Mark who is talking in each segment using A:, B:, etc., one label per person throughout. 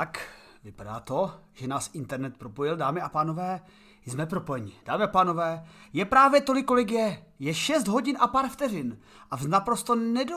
A: Tak, vypadá to, že nás internet propojil, dámy a pánové. Jsme propojeni. Dámy a pánové, je právě tolik, kolik je. Je 6 hodin a pár vteřin. A v naprosto nedo...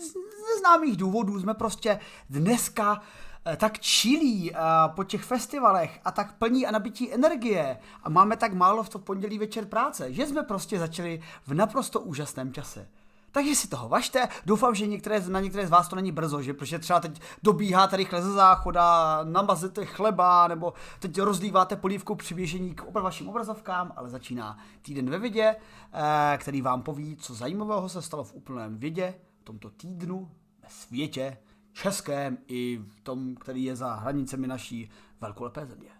A: z neznámých důvodů jsme prostě dneska eh, tak čilí uh, po těch festivalech a tak plní a nabití energie a máme tak málo v to pondělí večer práce, že jsme prostě začali v naprosto úžasném čase. Takže si toho vašte. Doufám, že některé, na některé z vás to není brzo, že protože třeba teď dobíháte rychle ze záchoda, namazete chleba, nebo teď rozdýváte polívku při běžení k vašim obrazovkám, ale začíná týden ve vědě, eh, který vám poví, co zajímavého se stalo v úplném vědě v tomto týdnu ve světě, českém i v tom, který je za hranicemi naší velkolepé země.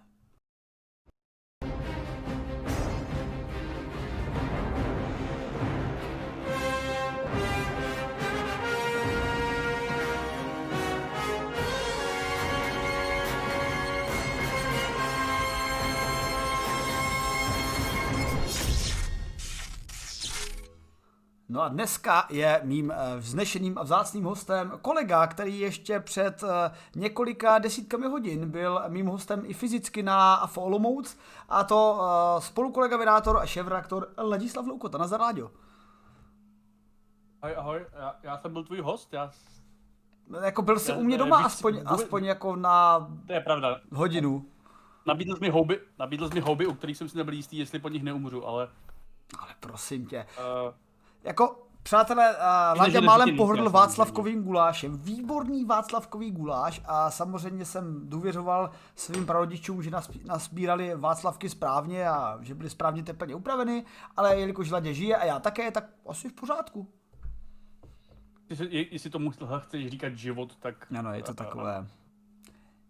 A: No a dneska je mým eh, vznešeným a vzácným hostem kolega, který ještě před eh, několika desítkami hodin byl mým hostem i fyzicky na AFO Olomouc a to eh, spolukolega vydátor a šéf-reaktor Ladislav Loukota. Na Láďo.
B: Ahoj, ahoj, já, já jsem byl tvůj host, já...
A: No, jako byl jsi já, u mě doma víc, aspoň, vůbec, aspoň jako na
B: to je pravda.
A: hodinu.
B: Nabídl jsi mi houby, nabídl jsi mi houby, u kterých jsem si nebyl jistý, jestli po nich neumřu, ale...
A: Ale prosím tě. Uh, jako, Přátelé, uh, Láďa málem pohrdl Václavkovým gulášem. Výborný Václavkový guláš a samozřejmě jsem důvěřoval svým prarodičům, že nasbírali Václavky správně a že byly správně teplně upraveny, ale jelikož Ladě žije a já také, tak asi v pořádku.
B: Jestli, jestli tomu chceš říkat život, tak...
A: Ano, je to takové...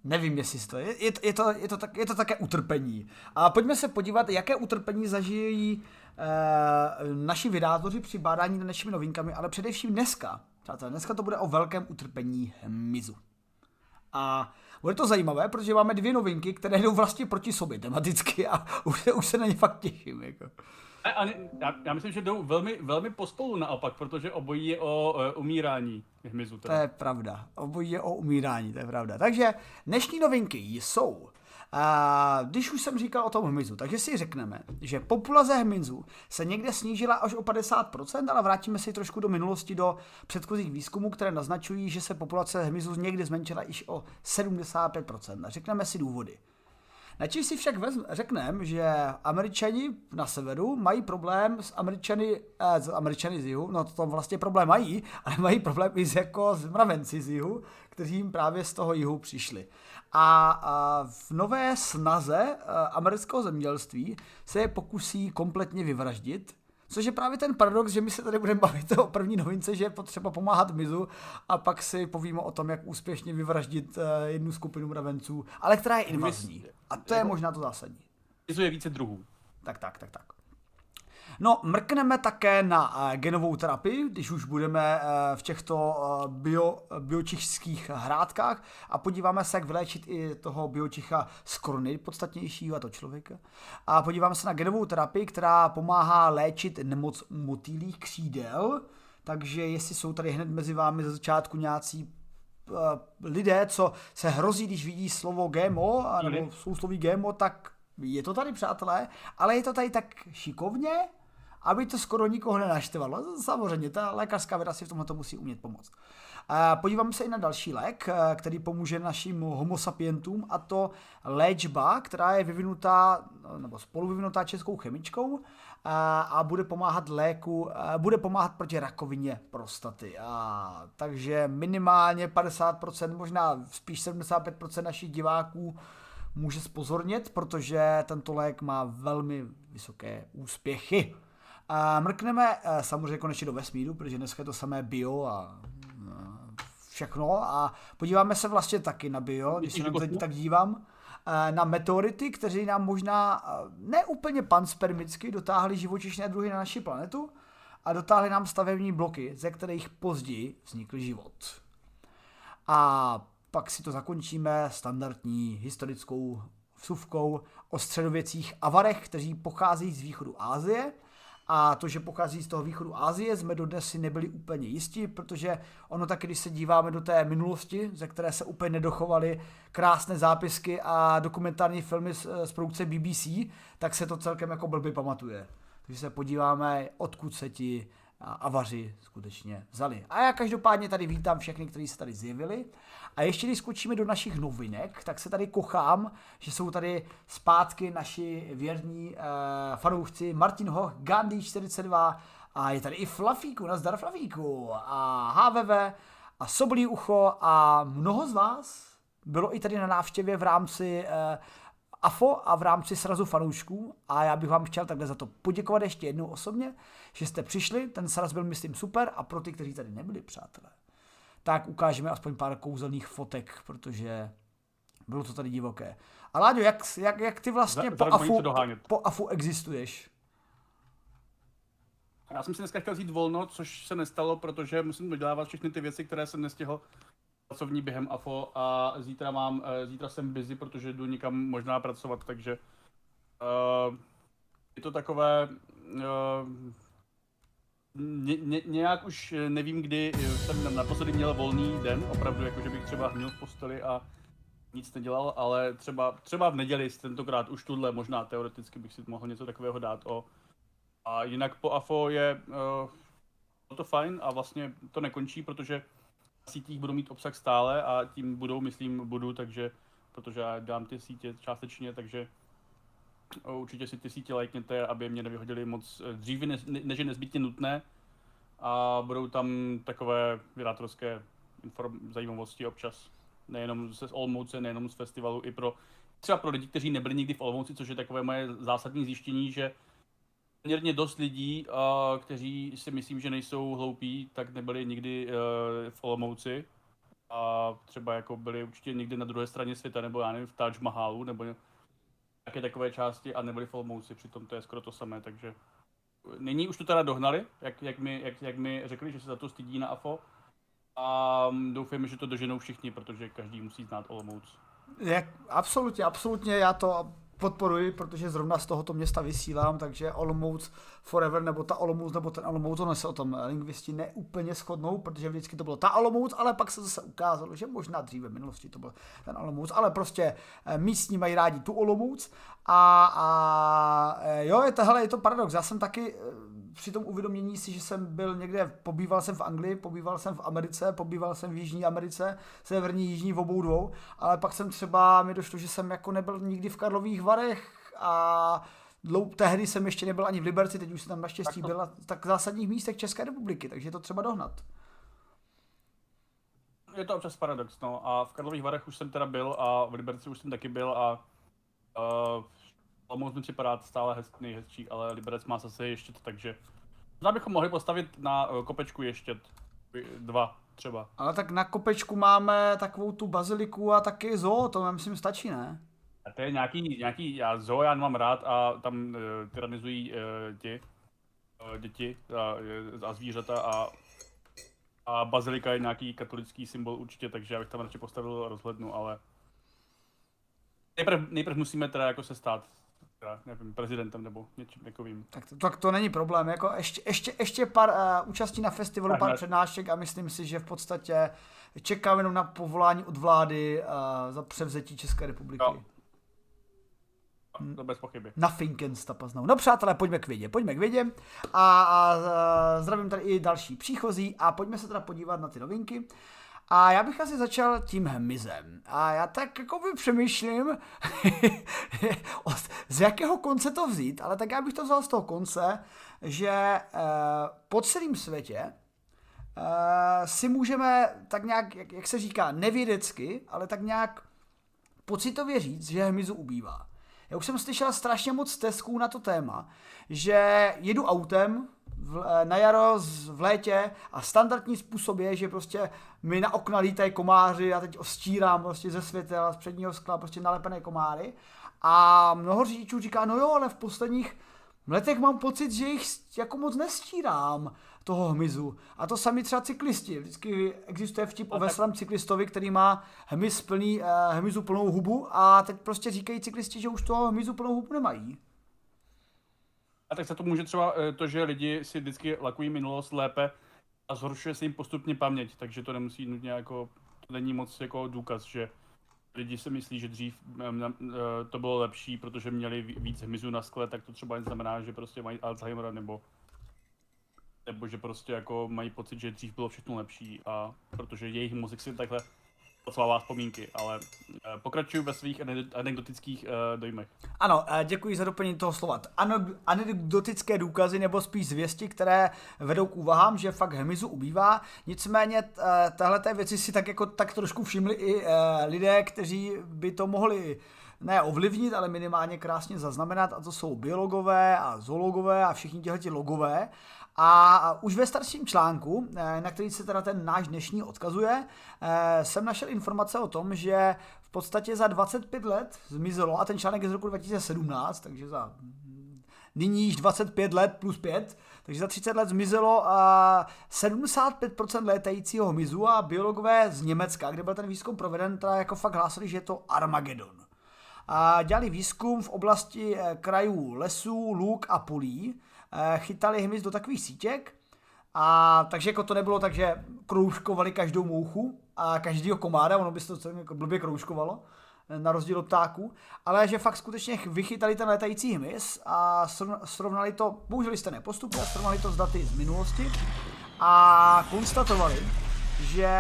A: Nevím, jestli to je. Je, je, to, je, to, tak, je to také utrpení. A pojďme se podívat, jaké utrpení zažijí e, naši vydátoři při bádání nad našimi novinkami, ale především dneska. Přátelé, dneska to bude o velkém utrpení hmyzu. A bude to zajímavé, protože máme dvě novinky, které jdou vlastně proti sobě tematicky a už už se na ně fakt těším. Jako.
B: Já, já myslím, že jdou velmi, velmi pospolu naopak, protože obojí je o uh, umírání hmyzu.
A: Teda. To je pravda. Obojí je o umírání, to je pravda. Takže dnešní novinky jsou a když už jsem říkal o tom hmyzu, takže si řekneme, že populace hmyzu se někde snížila až o 50%, ale vrátíme si trošku do minulosti, do předchozích výzkumů, které naznačují, že se populace hmyzu někdy zmenšila již o 75%. A řekneme si důvody. Načež si však řekneme, že američani na severu mají problém s američany, eh, s američany z jihu, no to vlastně problém mají, ale mají problém i s, jako s mravenci z jihu, kteří jim právě z toho jihu přišli. A, a v nové snaze eh, amerického zemědělství se je pokusí kompletně vyvraždit, Což je právě ten paradox, že my se tady budeme bavit o první novince, že je potřeba pomáhat mizu a pak si povíme o tom, jak úspěšně vyvraždit eh, jednu skupinu mravenců, ale která je invazní. A to je možná to zásadní.
B: Mizu je více druhů.
A: Tak, tak, tak, tak. No, mrkneme také na uh, genovou terapii, když už budeme uh, v těchto uh, bio, biočichských hrádkách a podíváme se, jak vyléčit i toho biočicha skoro nejpodstatnějšího, a to člověka. A podíváme se na genovou terapii, která pomáhá léčit nemoc motýlých křídel, takže jestli jsou tady hned mezi vámi ze začátku nějací lidé, co se hrozí, když vidí slovo GMO, nebo sousloví GMO, tak je to tady, přátelé, ale je to tady tak šikovně, aby to skoro nikoho nenaštvalo. Samozřejmě, ta lékařská věda si v tomhle musí umět pomoct. Podíváme se i na další lék, eh, který pomůže našim homo sapientům, a to léčba, která je vyvinutá, nebo spolu vyvinutá českou chemičkou a, a bude pomáhat léku, bude pomáhat proti rakovině prostaty. A, takže minimálně 50%, možná spíš 75% našich diváků může spozornit, protože tento lék má velmi vysoké úspěchy. A mrkneme eh, samozřejmě konečně do vesmíru, protože dneska je to samé bio a všechno. A podíváme se vlastně taky na bio, když se na to tak dívám, eh, na meteority, kteří nám možná eh, neúplně panspermicky dotáhli živočišné druhy na naši planetu a dotáhli nám stavební bloky, ze kterých později vznikl život. A pak si to zakončíme standardní historickou vsuvkou o středověcích avarech, kteří pocházejí z východu Ázie a to, že pochází z toho východu Asie, jsme dodnes si nebyli úplně jistí, protože ono taky, když se díváme do té minulosti, ze které se úplně nedochovaly krásné zápisky a dokumentární filmy z, z produkce BBC, tak se to celkem jako blbě pamatuje. Takže se podíváme, odkud se ti avaři skutečně vzali. A já každopádně tady vítám všechny, kteří se tady zjevili. A ještě když skočíme do našich novinek, tak se tady kochám, že jsou tady zpátky naši věrní uh, fanoušci Martin Hoch, Gandhi 42 a je tady i Flafíku, nazdar Flafíku a HVV a Soblí ucho a mnoho z vás bylo i tady na návštěvě v rámci uh, AFO a v rámci srazu fanoušků a já bych vám chtěl takhle za to poděkovat ještě jednou osobně, že jste přišli, ten sraz byl myslím super a pro ty, kteří tady nebyli, přátelé, tak ukážeme aspoň pár kouzelných fotek, protože bylo to tady divoké. A Láďo, jak, jak, jak ty vlastně za, po, AFU, po AFU existuješ?
B: Já jsem si dneska chtěl vzít volno, což se nestalo, protože musím dodělávat všechny ty věci, které jsem nestihl pracovní během AFO a zítra mám, eh, zítra jsem busy, protože jdu někam možná pracovat, takže uh, je to takové, uh, ně, ně, nějak už nevím, kdy jsem naposledy měl volný den, opravdu, jako že bych třeba měl v posteli a nic nedělal, ale třeba, třeba v neděli, tentokrát už tuhle, možná teoreticky bych si mohl něco takového dát o. A jinak po AFO je uh, to fajn a vlastně to nekončí, protože sítích budu mít obsah stále a tím budou, myslím, budu, takže, protože já dám ty sítě částečně, takže určitě si ty sítě lajkněte, aby mě nevyhodili moc eh, dříve, než, je nezbytně nutné. A budou tam takové vyrátorské inform, zajímavosti občas. Nejenom z Olomouce, nejenom z festivalu, i pro třeba pro lidi, kteří nebyli nikdy v Olomouci, což je takové moje zásadní zjištění, že poměrně dost lidí, kteří si myslím, že nejsou hloupí, tak nebyli nikdy uh, v Olomouci. A třeba jako byli určitě někdy na druhé straně světa, nebo já nevím, v Taj Mahalu, nebo nějaké takové části a nebyli v Olomouci, přitom to je skoro to samé, takže nyní už to teda dohnali, jak, jak, mi, jak, jak mi řekli, že se za to stydí na AFO. A doufujeme, že to doženou všichni, protože každý musí znát Olomouc.
A: Jak, absolutně, absolutně, já to podporuji, protože zrovna z tohoto města vysílám, takže Olomouc Forever, nebo ta Olomouc, nebo ten Olomouc, ono se o tom lingvisti neúplně shodnou, protože vždycky to bylo ta Olomouc, ale pak se zase ukázalo, že možná dříve v minulosti to byl ten Olomouc, ale prostě eh, místní mají rádi tu Olomouc a, a eh, jo, je to, hele, je to paradox, já jsem taky eh, při tom uvědomění si, že jsem byl někde, pobýval jsem v Anglii, pobýval jsem v Americe, pobýval jsem v Jižní Americe, severní, jižní v obou dvou, ale pak jsem třeba, mi došlo, že jsem jako nebyl nikdy v Karlových Varech a dlou, tehdy jsem ještě nebyl ani v Liberci, teď už jsem tam naštěstí tak to... byl tak zásadních místech České republiky, takže je to třeba dohnat.
B: Je to občas paradox, no. A v Karlových Varech už jsem teda byl a v Liberci už jsem taky byl a uh, Olomouc mi připadá stále hez, nejhezčí, ale Liberec má zase ještě to, takže možná bychom mohli postavit na uh, kopečku ještě dva třeba.
A: Ale tak na kopečku máme takovou tu baziliku a taky zoo, to myslím stačí, ne?
B: A to je nějaký, nějaký, já zoo já nemám rád a tam uh, tyranizují uh, ti, uh, děti a, a zvířata a, a bazilika je nějaký katolický symbol určitě, takže já bych tam radši postavil rozhlednu, ale nejprv, nejprv musíme teda jako se stát teda, nevím, prezidentem nebo něčím takovým.
A: Tak to, tak to není problém, jako ještě, ještě, ještě pár uh, účastí na festivalu, tak, pár ne. přednášek a myslím si, že v podstatě čekám jenom na povolání od vlády uh, za převzetí České republiky. No.
B: To bez pochyby.
A: Na Finkenstapa znovu. No přátelé, pojďme k vědě, pojďme k vědě a, a, a zdravím tady i další příchozí a pojďme se teda podívat na ty novinky. A já bych asi začal tím hmyzem. A já tak jako by přemýšlím, z jakého konce to vzít, ale tak já bych to vzal z toho konce, že eh, po celém světě eh, si můžeme tak nějak, jak, jak se říká, nevědecky, ale tak nějak pocitově říct, že hmyzu ubývá. Já už jsem slyšel strašně moc stesků na to téma, že jedu autem, v, eh, na jaro v létě a standardní způsob je, že prostě mi na okna lítají komáři, já teď ostírám prostě ze světla, z předního skla, prostě nalepené komáry a mnoho řidičů říká, no jo, ale v posledních letech mám pocit, že jich jako moc nestírám toho hmyzu. A to sami třeba cyklisti. Vždycky existuje vtip o veselém cyklistovi, který má hmyz plný, eh, hmyzu plnou hubu a teď prostě říkají cyklisti, že už toho hmyzu plnou hubu nemají.
B: A tak se to může třeba eh, to, že lidi si vždycky lakují minulost lépe a zhoršuje se jim postupně paměť, takže to nemusí nutně jako, to není moc jako důkaz, že lidi si myslí, že dřív to bylo lepší, protože měli víc hmyzu na skle, tak to třeba znamená, že prostě mají Alzheimera nebo nebo že prostě jako mají pocit, že dřív bylo všechno lepší a protože jejich muzik si takhle poslávat vzpomínky, ale uh, pokračuju ve svých anekdotických uh, dojmech.
A: Ano, uh, děkuji za doplnění toho slova. Ano, anekdotické důkazy nebo spíš zvěsti, které vedou k úvahám, že fakt hmyzu ubývá. Nicméně tahle věci si tak jako tak trošku všimli i lidé, kteří by to mohli ne ovlivnit, ale minimálně krásně zaznamenat, a to jsou biologové a zoologové a všichni těhle logové. A už ve starším článku, eh, na který se teda ten náš dnešní odkazuje, eh, jsem našel informace o tom, že v podstatě za 25 let zmizelo, a ten článek je z roku 2017, takže za mm, nyní již 25 let plus 5, takže za 30 let zmizelo 75% létajícího hmyzu a biologové z Německa, kde byl ten výzkum proveden, teda jako fakt hlásili, že je to Armagedon. A dělali výzkum v oblasti eh, krajů lesů, luk a polí, Eh, chytali hmyz do takových sítěk a takže jako to nebylo tak, že kroužkovali každou mouchu a každýho komáda, ono by se to jako blbě kroužkovalo, eh, na rozdíl od ptáků, ale že fakt skutečně vychytali ten letající hmyz a srovnali to, použili jste postupy a srovnali to s daty z minulosti a konstatovali, že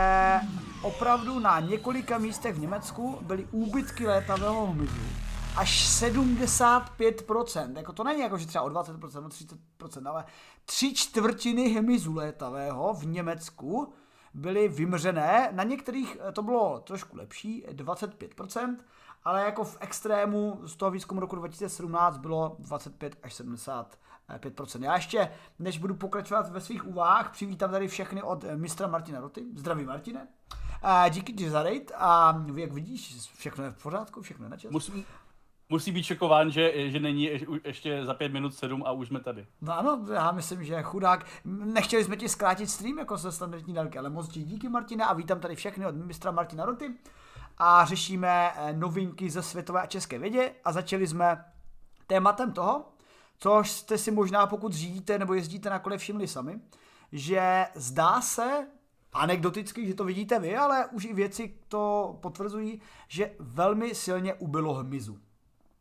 A: opravdu na několika místech v Německu byly úbytky létavého hmyzu až 75%. Jako to není jako, že třeba o 20%, o 30%, ale tři čtvrtiny hmyzu létavého v Německu byly vymřené. Na některých to bylo trošku lepší, 25%, ale jako v extrému z toho výzkumu roku 2017 bylo 25 až 70 5%. Já ještě, než budu pokračovat ve svých úvahách, přivítám tady všechny od mistra Martina Roty. Zdraví Martine. A díky ti za raid a jak vidíš, všechno je v pořádku, všechno je na čas.
B: Musím, musí být šokován, že, že není ještě za pět minut sedm a už jsme tady.
A: No ano, já myslím, že chudák. Nechtěli jsme ti zkrátit stream jako se standardní dálky, ale moc díky Martina a vítám tady všechny od mistra Martina Roty a řešíme eh, novinky ze světové a české vědě a začali jsme tématem toho, což jste si možná pokud řídíte nebo jezdíte na kole všimli sami, že zdá se, anekdoticky, že to vidíte vy, ale už i věci to potvrzují, že velmi silně ubylo hmyzu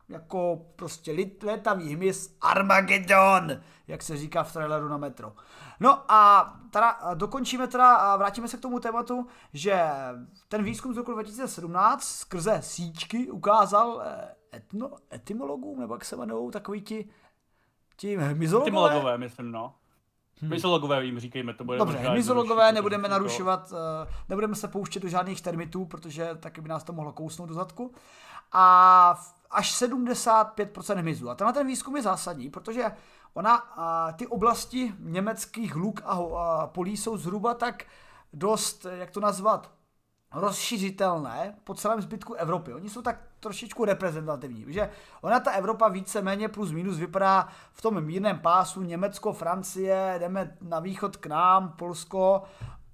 A: jako prostě létavý hmyz Armageddon, jak se říká v traileru na metro. No a teda dokončíme teda a vrátíme se k tomu tématu, že ten výzkum z roku 2017 skrze síčky ukázal eh, etno, etymologům, nebo jak se jmenují, takový ti, ti hmyzologové.
B: Etymologové, myslím, no. Hmm. Myzologové jim říkejme, to bude
A: Dobře, myzologové nebudeme narušovat, uh, nebudeme se pouštět do žádných termitů, protože taky by nás to mohlo kousnout do zadku. A až 75% hmyzu. A tenhle ten výzkum je zásadní, protože ona, ty oblasti německých luk a, a polí jsou zhruba tak dost, jak to nazvat, rozšířitelné po celém zbytku Evropy. Oni jsou tak trošičku reprezentativní, že ona ta Evropa více-méně plus minus vypadá v tom mírném pásu Německo, Francie, jdeme na východ k nám, Polsko,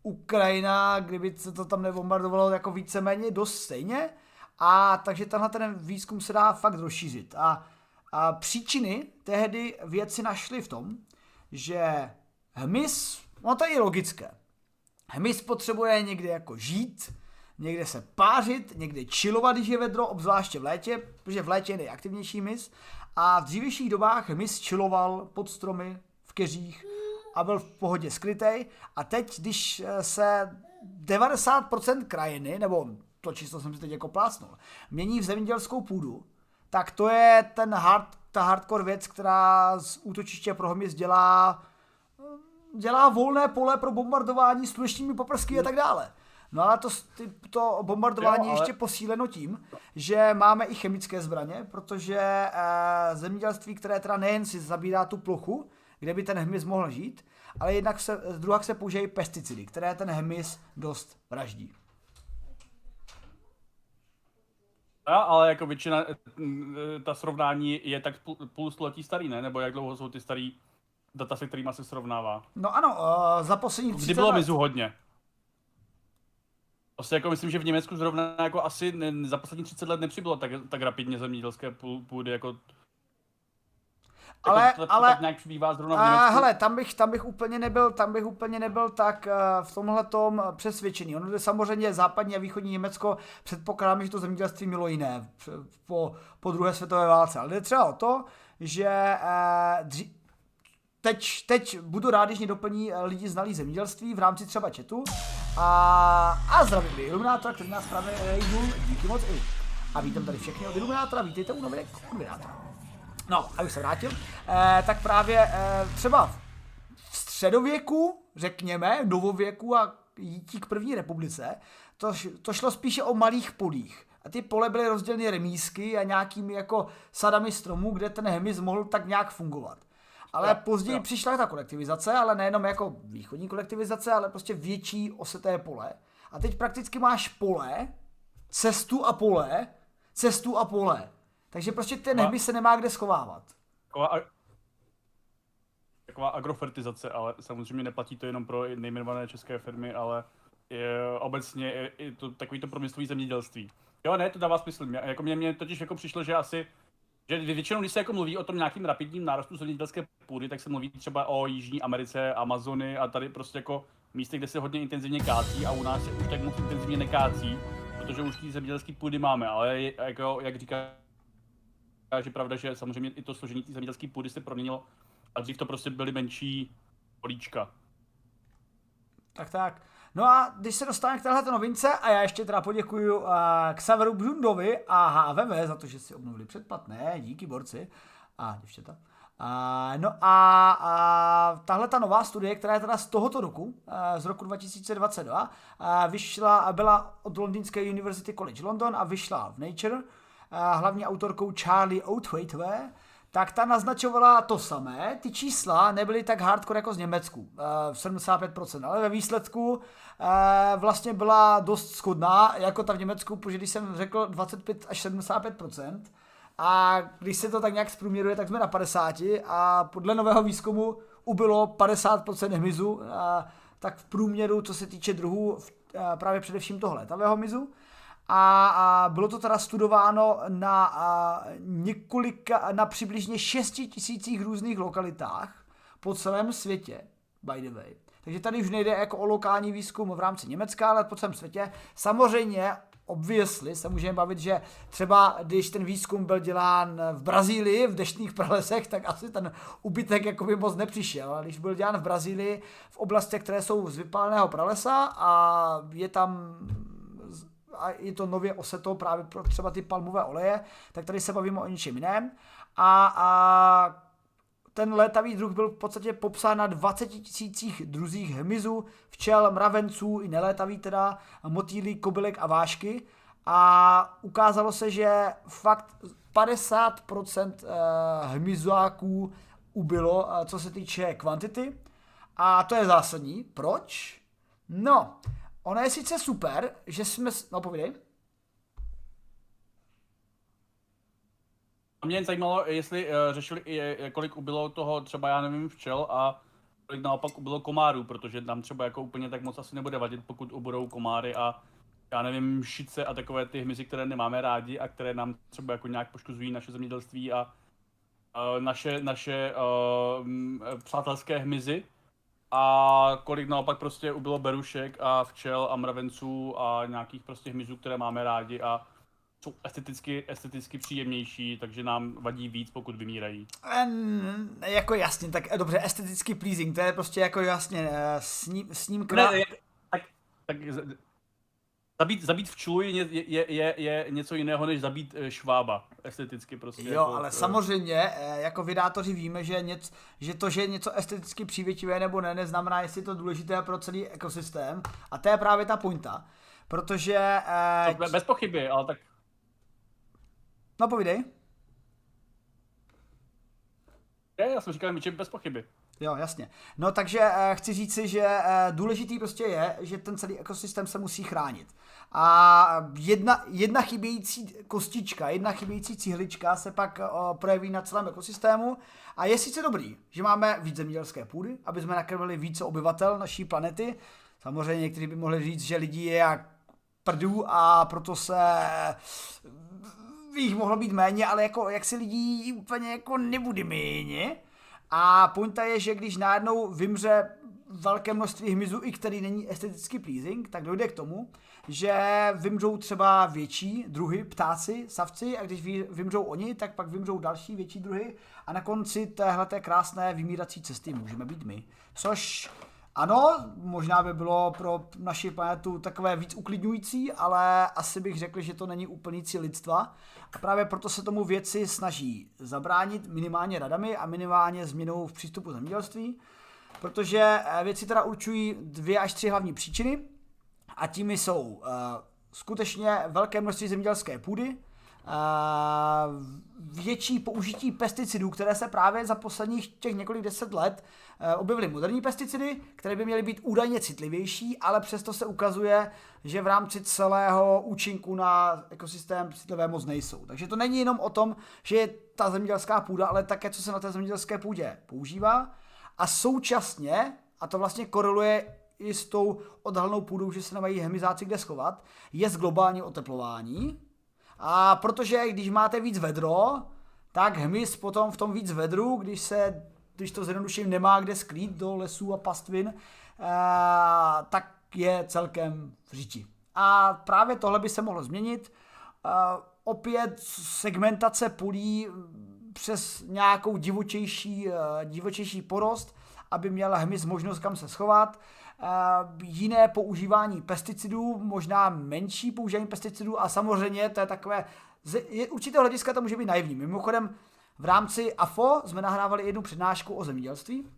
A: Ukrajina, kdyby se to tam nebombardovalo jako víceméně dost stejně. A takže tenhle ten výzkum se dá fakt rozšířit. A, a příčiny tehdy věci našly v tom, že hmyz, no to je logické, hmyz potřebuje někde jako žít, někde se pářit, někde chillovat, když je vedro, obzvláště v létě, protože v létě je nejaktivnější hmyz. A v dřívějších dobách hmyz chilloval pod stromy, v keřích a byl v pohodě skrytej. A teď, když se 90% krajiny, nebo to číslo jsem si teď jako plásnul, mění v zemědělskou půdu, tak to je ten hard, ta hardcore věc, která z útočiště pro hmyz dělá, dělá volné pole pro bombardování slunečními poprsky a tak dále. No ale to, to bombardování jo, ale... ještě posíleno tím, že máme i chemické zbraně, protože e, zemědělství, které teda nejen si zabírá tu plochu, kde by ten hmyz mohl žít, ale jednak se, druhá se použijí pesticidy, které ten hmyz dost vraždí.
B: Ale jako většina, eh, ta srovnání je tak půl, století starý, ne? Nebo jak dlouho jsou ty starý data, se kterými se srovnává?
A: No ano, uh, za poslední
B: 30 Kdy bylo mizu hodně. Vlastně jako myslím, že v Německu zrovna jako asi ne, za poslední 30 let nepřibylo tak, tak rapidně zemědělské půdy jako
A: Ale,
B: to, to,
A: ale,
B: tak nějak přibývá zrovna v
A: a,
B: Německu.
A: hele, tam bych, tam bych úplně nebyl, tam bych úplně nebyl tak uh, v tomhle tom přesvědčený. Ono je samozřejmě západní a východní Německo, předpokládám, že to zemědělství mělo jiné po, po druhé světové válce. Ale jde třeba o to, že uh, dří, teď, teď budu rád, když mě doplní eh, lidi znalí zemědělství v rámci třeba chatu. A, a zdravím Iluminátora, který nás právě jdu. Díky moc. I. A vítám tady všechny od Iluminátora, vítejte u nového Iluminátora. No, abych se vrátil, eh, tak právě eh, třeba v středověku, řekněme, novověku a jítí k první republice, to, to šlo spíše o malých polích. A ty pole byly rozděleny remísky a nějakými jako sadami stromů, kde ten hmyz mohl tak nějak fungovat. Ale jo, později jo. přišla ta kolektivizace, ale nejenom jako východní kolektivizace, ale prostě větší oseté pole. A teď prakticky máš pole, cestu a pole, cestu a pole. Takže prostě ten heby se nemá kde schovávat.
B: Taková, taková agrofertizace, ale samozřejmě neplatí to jenom pro nejmenované české firmy, ale je obecně je, je to takový to promyslový zemědělství. Jo, ne, to dává smysl. Mě, jako mě, mě totiž jako přišlo, že asi že většinou, když se jako mluví o tom nějakým rapidním nárostu zemědělské půdy, tak se mluví třeba o Jižní Americe, Amazony a tady prostě jako místech, kde se hodně intenzivně kácí a u nás se už tak moc intenzivně nekácí, protože už ty zemědělské půdy máme, ale jako, jak říká že pravda, že samozřejmě i to složení zemědělské půdy se proměnilo a dřív to prostě byly menší políčka.
A: Tak tak. No a když se dostaneme k téhle novince, a já ještě teda poděkuju uh, Xaveru Bžundovi a HVV za to, že si obnovili předplatné, díky borci a děvčata. Uh, no a, a tahle ta nová studie, která je teda z tohoto roku, uh, z roku 2022, uh, vyšla, byla od londýnské University College London a vyšla v Nature, uh, hlavní autorkou Charlie Oathwaitové, tak ta naznačovala to samé. Ty čísla nebyly tak hardcore jako z Německu, v 75%, ale ve výsledku vlastně byla dost schodná, jako ta v Německu, protože když jsem řekl 25 až 75%, a když se to tak nějak zprůměruje, tak jsme na 50 a podle nového výzkumu ubylo 50% hmyzu, tak v průměru, co se týče druhů, právě především toho létavého hmyzu a, bylo to teda studováno na několika, na přibližně 6 tisících různých lokalitách po celém světě, by the way. Takže tady už nejde jako o lokální výzkum v rámci Německa, ale po celém světě. Samozřejmě obvěsli se můžeme bavit, že třeba když ten výzkum byl dělán v Brazílii, v deštných pralesech, tak asi ten ubytek jako by moc nepřišel. Ale když byl dělán v Brazílii, v oblastech, které jsou z vypáleného pralesa a je tam a je to nově oseto právě pro třeba ty palmové oleje, tak tady se bavíme o něčem jiném. A, a ten létavý druh byl v podstatě popsán na 20 tisících druzích hmyzu, včel, mravenců i nelétavý teda, motýlí, kobylek a vášky. A ukázalo se, že fakt 50% eh, hmyzáků ubylo, eh, co se týče kvantity. A to je zásadní. Proč? No, Ono je sice super, že jsme... No povídej.
B: Mě jen zajímalo, jestli uh, řešili, je, kolik ubylo toho třeba, já nevím, včel a kolik naopak ubylo komárů, protože nám třeba jako úplně tak moc asi nebude vadit, pokud ubudou komáry a já nevím, šice a takové ty hmyzy, které nemáme rádi a které nám třeba jako nějak poškozují naše zemědělství a uh, naše, naše uh, přátelské hmyzy a kolik naopak prostě ubylo berušek a včel a mravenců a nějakých prostě hmyzů, které máme rádi a jsou esteticky, esteticky příjemnější, takže nám vadí víc, pokud vymírají.
A: En, jako jasně, tak dobře, esteticky pleasing, to je prostě jako jasně, eh, s ním, s ním krá...
B: ne, tak, tak Zabít, zabít včelu je, je, je, je něco jiného, než zabít eh, švába, esteticky prostě.
A: Jo, jako, ale uh... samozřejmě, eh, jako vydátoři víme, že, něc, že to, že je něco esteticky přívětivé nebo ne, neznamená, jestli je to důležité pro celý ekosystém. A to je právě ta pointa. Protože...
B: Uh, bez pochyby, ale tak...
A: No povídej.
B: Je, já jsem říkal, že bez pochyby.
A: Jo, jasně. No takže uh, chci říci, že uh, důležitý prostě je, že ten celý ekosystém se musí chránit. A jedna, jedna chybějící kostička, jedna chybějící cihlička se pak uh, projeví na celém ekosystému. A je sice dobrý, že máme víc zemědělské půdy, aby jsme nakrmili více obyvatel naší planety. Samozřejmě někteří by mohli říct, že lidí je jak prdů a proto se jich mohlo být méně, ale jako jak si lidí úplně jako nebude méně. A pointa je, že když najednou vymře velké množství hmyzu, i který není esteticky pleasing, tak dojde k tomu, že vymřou třeba větší druhy, ptáci, savci, a když vymřou oni, tak pak vymřou další větší druhy a na konci téhle krásné vymírací cesty můžeme být my. Což ano, možná by bylo pro naši planetu takové víc uklidňující, ale asi bych řekl, že to není úplný cíl lidstva. A právě proto se tomu věci snaží zabránit minimálně radami a minimálně změnou v přístupu zemědělství, protože eh, věci teda určují dvě až tři hlavní příčiny a tím jsou uh, skutečně velké množství zemědělské půdy, větší použití pesticidů, které se právě za posledních těch několik deset let eh, objevily moderní pesticidy, které by měly být údajně citlivější, ale přesto se ukazuje, že v rámci celého účinku na ekosystém citlivé moc nejsou. Takže to není jenom o tom, že je ta zemědělská půda, ale také, co se na té zemědělské půdě používá. A současně, a to vlastně koreluje i s tou odhalnou půdou, že se nemají hemizáci kde schovat, je z globální oteplování, a protože když máte víc vedro, tak hmyz potom v tom víc vedru, když se, když to zjednoduším, nemá kde sklít do lesů a pastvin, a, eh, tak je celkem v říti. A právě tohle by se mohlo změnit. A, eh, opět segmentace půlí přes nějakou divočejší, eh, divočejší porost, aby měl hmyz možnost kam se schovat. Eh, jiné používání pesticidů, možná menší používání pesticidů a samozřejmě to je takové, z určitého hlediska to může být naivní. Mimochodem v rámci AFO jsme nahrávali jednu přednášku o zemědělství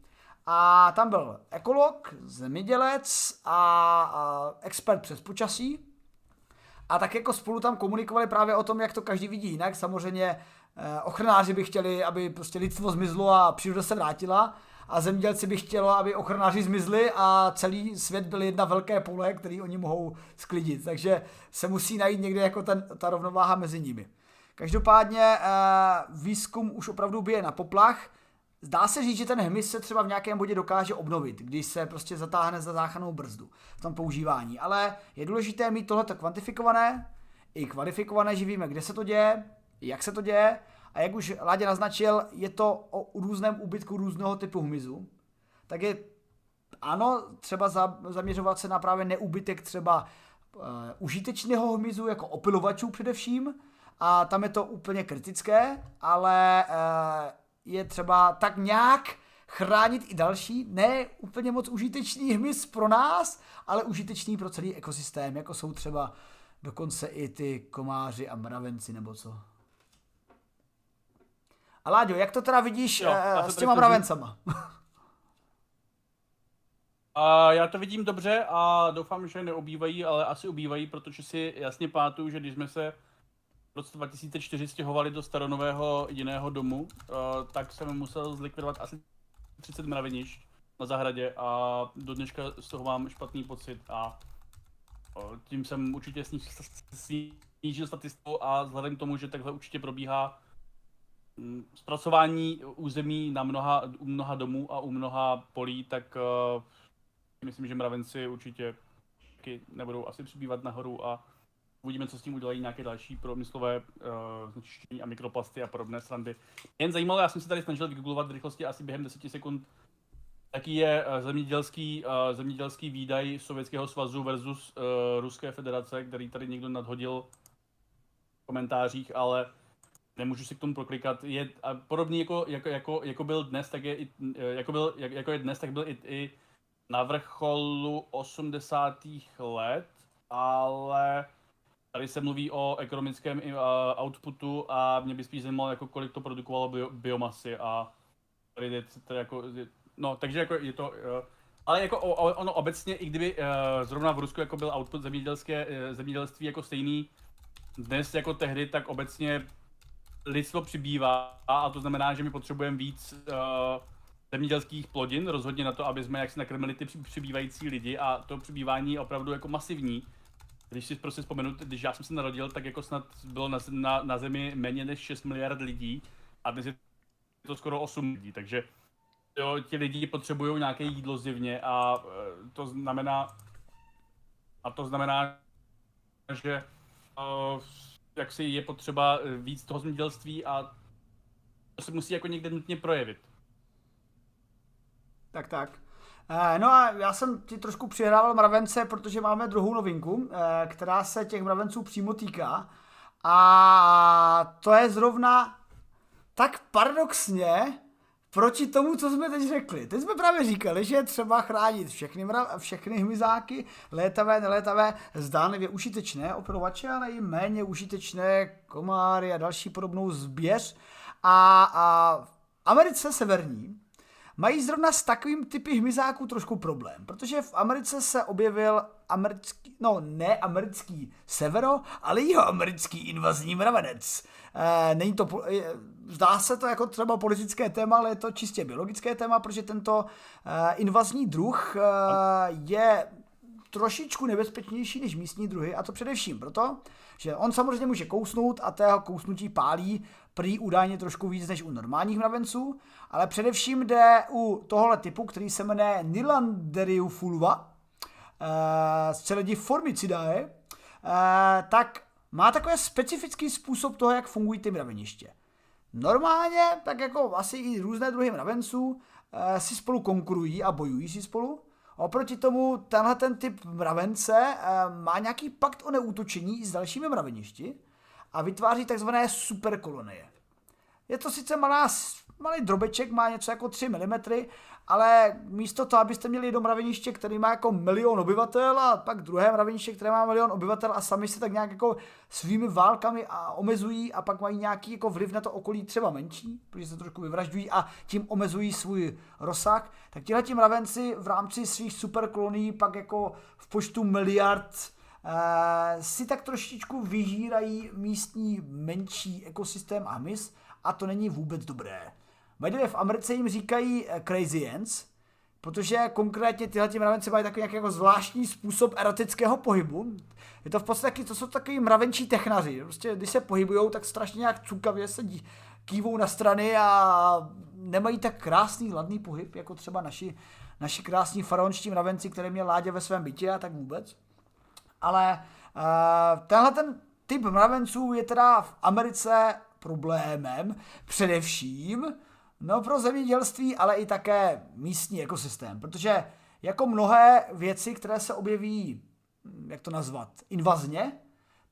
A: a tam byl ekolog, zemědělec a, a expert přes počasí a tak jako spolu tam komunikovali právě o tom, jak to každý vidí jinak. Samozřejmě ochranáři by chtěli, aby prostě lidstvo zmizlo a příroda se vrátila a zemědělci by chtělo, aby ochranáři zmizli a celý svět byl jedna velké pole, který oni mohou sklidit. Takže se musí najít někde jako ten, ta rovnováha mezi nimi. Každopádně eh, výzkum už opravdu bije na poplach. Zdá se říct, že ten hmyz se třeba v nějakém bodě dokáže obnovit, když se prostě zatáhne za záchrannou brzdu v tom používání. Ale je důležité mít tohleto kvantifikované, i kvalifikované, že víme, kde se to děje, jak se to děje a jak už Ládě naznačil, je to o různém úbytku různého typu hmyzu. Tak je ano, třeba za, zaměřovat se na právě neúbytek třeba uh, užitečného hmyzu, jako opilovačů především, a tam je to úplně kritické, ale uh, je třeba tak nějak chránit i další, ne úplně moc užitečný hmyz pro nás, ale užitečný pro celý ekosystém, jako jsou třeba dokonce i ty komáři a mravenci nebo co. A Láďo, jak to teda vidíš jo, uh, s těma mravencama?
B: A já to vidím dobře a doufám, že neobývají, ale asi obývají, protože si jasně pamatuju, že když jsme se v roce 2004 stěhovali do staronového jiného domu, uh, tak jsem musel zlikvidovat asi 30 mravenišť na zahradě a do dneška z toho mám špatný pocit a uh, tím jsem určitě snížil statistiku a vzhledem k tomu, že takhle určitě probíhá zpracování území na mnoha, u mnoha domů a u mnoha polí, tak uh, myslím, že mravenci určitě nebudou asi přibývat nahoru a uvidíme, co s tím udělají nějaké další promyslové uh, znečištění a mikroplasty a podobné srandy. Jen zajímalo, já jsem se tady snažil vygooglovat rychlosti asi během 10 sekund, jaký je uh, zemědělský, uh, zemědělský výdaj Sovětského svazu versus uh, Ruské federace, který tady někdo nadhodil v komentářích, ale nemůžu si k tomu proklikat, je a podobný jako, jako, jako, jako, byl dnes, tak je, jako, byl, jako je dnes, tak byl i, i na vrcholu 80. let, ale tady se mluví o ekonomickém outputu a mě by spíš zajímalo, jako kolik to produkovalo bio, biomasy a tady je to jako, no, takže jako je to, ale jako ono obecně, i kdyby zrovna v Rusku jako byl output zemědělské, zemědělství jako stejný dnes jako tehdy, tak obecně lidstvo přibývá a to znamená, že my potřebujeme víc uh, zemědělských plodin, rozhodně na to, aby jsme jaksi nakrmili ty přibývající lidi a to přibývání je opravdu jako masivní. Když si prostě vzpomenu, když já jsem se narodil, tak jako snad bylo na, na, na zemi méně než 6 miliard lidí a dnes je to skoro 8 lidí, takže jo, ti lidi potřebují nějaké jídlo zjevně a uh, to znamená a to znamená, že uh, jak si je potřeba eh, víc toho zemědělství a to se musí jako někde nutně projevit.
A: Tak, tak. Eh, no a já jsem ti trošku přihrával mravence, protože máme druhou novinku, eh, která se těch mravenců přímo týká. A to je zrovna tak paradoxně proti tomu, co jsme teď řekli. Teď jsme právě říkali, že je třeba chránit všechny, mra- všechny hmyzáky, létavé, nelétavé, zdánlivě užitečné operovače, ale i méně užitečné komáry a další podobnou zběř. A, a v Americe severní mají zrovna s takovým typy hmyzáků trošku problém, protože v Americe se objevil americký, no ne americký severo, ale jeho americký invazní mravenec. E, není to, zdá se to jako třeba politické téma, ale je to čistě biologické téma, protože tento e, invazní druh e, je trošičku nebezpečnější než místní druhy a to především proto, že on samozřejmě může kousnout a tého kousnutí pálí prý údajně trošku víc než u normálních mravenců, ale především jde u tohohle typu, který se jmenuje Nilanderiufulva, z celedi formicidae, tak má takový specifický způsob toho, jak fungují ty mraveniště. Normálně, tak jako asi i různé druhy mravenců, eh, si spolu konkurují a bojují si spolu. Oproti tomu tenhle ten typ mravence eh, má nějaký pakt o neútočení s dalšími mraveništi a vytváří takzvané superkolonie. Je to sice malá, malý drobeček, má něco jako 3 mm, ale místo toho, abyste měli jedno mraveniště, který má jako milion obyvatel a pak druhé mraveniště, které má milion obyvatel a sami se tak nějak jako svými válkami a omezují a pak mají nějaký jako vliv na to okolí třeba menší, protože se trošku vyvražďují a tím omezují svůj rozsah, tak tihle mravenci v rámci svých superkolonií pak jako v počtu miliard eh, si tak trošičku vyžírají místní menší ekosystém a hmyz a to není vůbec dobré. By v Americe jim říkají eh, crazy ants, protože konkrétně tyhle ti mravenci mají takový nějaký jako zvláštní způsob erotického pohybu. Je to v podstatě, to jsou takový mravenčí technaři. Prostě když se pohybují, tak strašně nějak cukavě se kývou na strany a nemají tak krásný, ladný pohyb, jako třeba naši, naši krásní faraonští mravenci, které měl Ládě ve svém bytě a tak vůbec. Ale uh, tenhle ten typ mravenců je teda v Americe problémem především No pro zemědělství, ale i také místní ekosystém, protože jako mnohé věci, které se objeví, hm, jak to nazvat, invazně,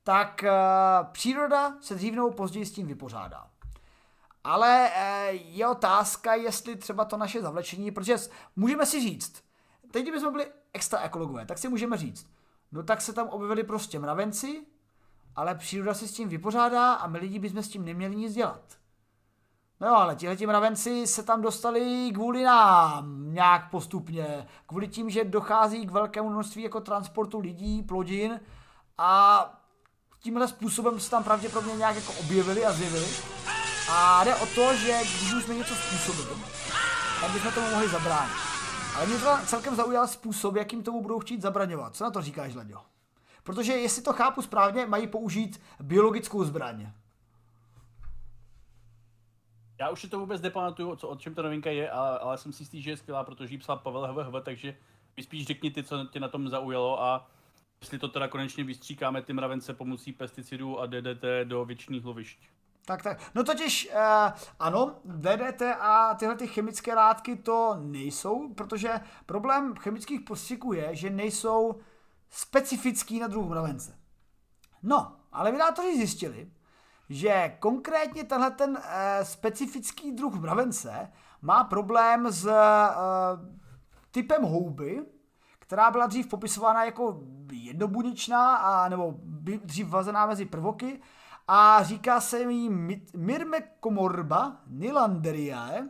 A: tak uh, příroda se dřív nebo později s tím vypořádá. Ale uh, je otázka, jestli třeba to naše zavlečení, protože můžeme si říct, teď kdybychom byli extra ekologové, tak si můžeme říct, no tak se tam objevili prostě mravenci, ale příroda se s tím vypořádá a my lidi bychom s tím neměli nic dělat. No jo, ale tihleti mravenci se tam dostali kvůli nám nějak postupně. Kvůli tím, že dochází k velkému množství jako transportu lidí, plodin a tímhle způsobem se tam pravděpodobně nějak jako objevili a zjevili. A jde o to, že když už jsme něco způsobili, tak bychom tomu mohli zabránit. Ale mě to celkem zaujal způsob, jakým tomu budou chtít zabraňovat. Co na to říkáš, Laďo? Protože jestli to chápu správně, mají použít biologickou zbraň.
B: Já už si to vůbec nepamatuju, co, o čem ta novinka je, ale, ale jsem si jistý, že je skvělá, protože ji psal Pavel HVHV, takže mi spíš řekni ty, co tě na tom zaujalo a jestli to teda konečně vystříkáme ty mravence pomocí pesticidů a DDT do věčných lovišť.
A: Tak, tak. No totiž, uh, ano, DDT a tyhle ty chemické látky to nejsou, protože problém chemických postřiků je, že nejsou specifický na druh mravence. No, ale vydátoři zjistili, že konkrétně tenhle ten uh, specifický druh mravence má problém s uh, typem houby, která byla dřív popisována jako jednobuněčná, a, nebo dřív vazená mezi prvoky, a říká se jí Myrmekomorba nilanderiae,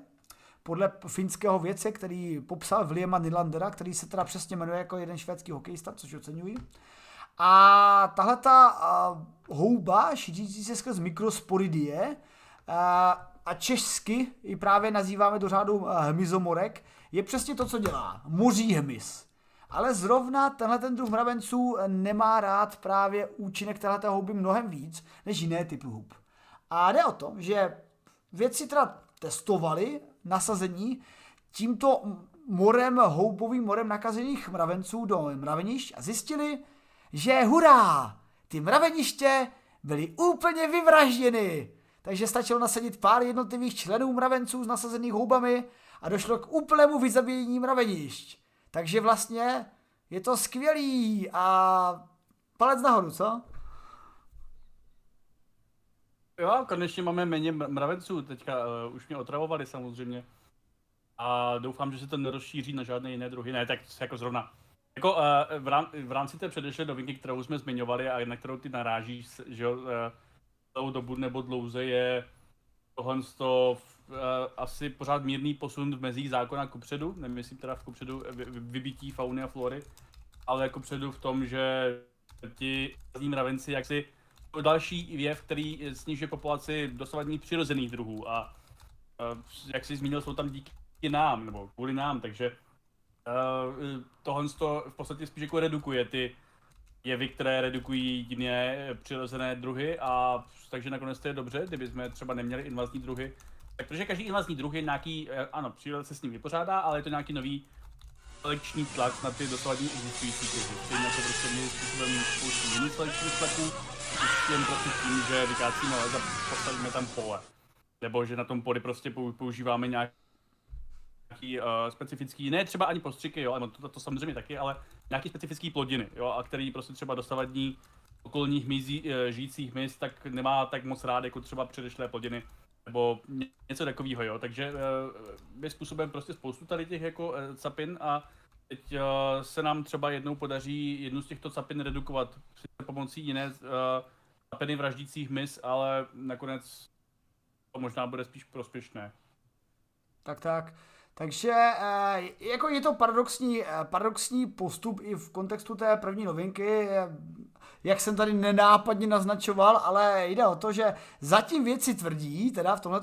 A: podle finského vědce, který popsal Williama Nylandera, který se teda přesně jmenuje jako jeden švédský hokejista, což oceňuji. A tahle ta houba, šířící se skrz mikrosporidie, a česky ji právě nazýváme do řádu hmyzomorek, je přesně to, co dělá. Moří hmyz. Ale zrovna tenhle ten druh mravenců nemá rád právě účinek téhleté houby mnohem víc než jiné typy hub. A jde o to, že vědci teda testovali nasazení tímto morem, houbovým morem nakazených mravenců do mravenišť a zjistili, že hurá, ty mraveniště byly úplně vyvražděny. Takže stačilo nasadit pár jednotlivých členů mravenců s nasazených houbami a došlo k úplnému vyzabíjení mravenišť. Takže vlastně je to skvělý a palec nahoru, co?
B: Jo, konečně máme méně mravenců, teďka uh, už mě otravovali samozřejmě. A doufám, že se to nerozšíří na žádné jiné druhy. Ne, tak jako zrovna. Jako uh, v, rám, v rámci té předešlé novinky, kterou jsme zmiňovali a na kterou ty narážíš, že uh, celou dobu nebo dlouze je tohle to uh, asi pořád mírný posun v mezích zákona kupředu, nemyslím teda v kupředu vybití fauny a flory, ale jako předu v tom, že ti mravenci jaksi další věv, který snižuje populaci dosavadních přirozených druhů a uh, jak jsi zmínil, jsou tam díky nám, nebo kvůli nám, takže uh, tohle to v podstatě spíš jako redukuje ty jevy, které redukují jiné přirozené druhy a takže nakonec to je dobře, kdyby jsme třeba neměli invazní druhy. Tak protože každý invazní druh je nějaký, eh, ano, příroda se s ním vypořádá, ale je to nějaký nový selekční tlak na ty dosavadní existující druhy. Stejně jako prostě měli způsobem spoustu jiných selekčních tlaků, už jen prostě tím, že vykácíme les a postavíme tam pole. Nebo že na tom poli prostě používáme nějak nějaký uh, specifický, ne třeba ani postřiky, jo, ale to, to, samozřejmě taky, ale nějaký specifický plodiny, jo, a který prostě třeba dosavadní okolních mizí, uh, žijících míst, tak nemá tak moc rád jako třeba předešlé plodiny, nebo něco takového, jo, takže je způsobem prostě spoustu tady těch jako capin a teď se nám třeba jednou podaří jednu z těchto capin redukovat pomocí jiné capiny vraždících mis, ale nakonec to možná bude spíš prospěšné.
A: Tak tak. Takže eh, jako je to paradoxní, eh, paradoxní postup i v kontextu té první novinky, jak jsem tady nenápadně naznačoval, ale jde o to, že zatím věci tvrdí, teda v tomhle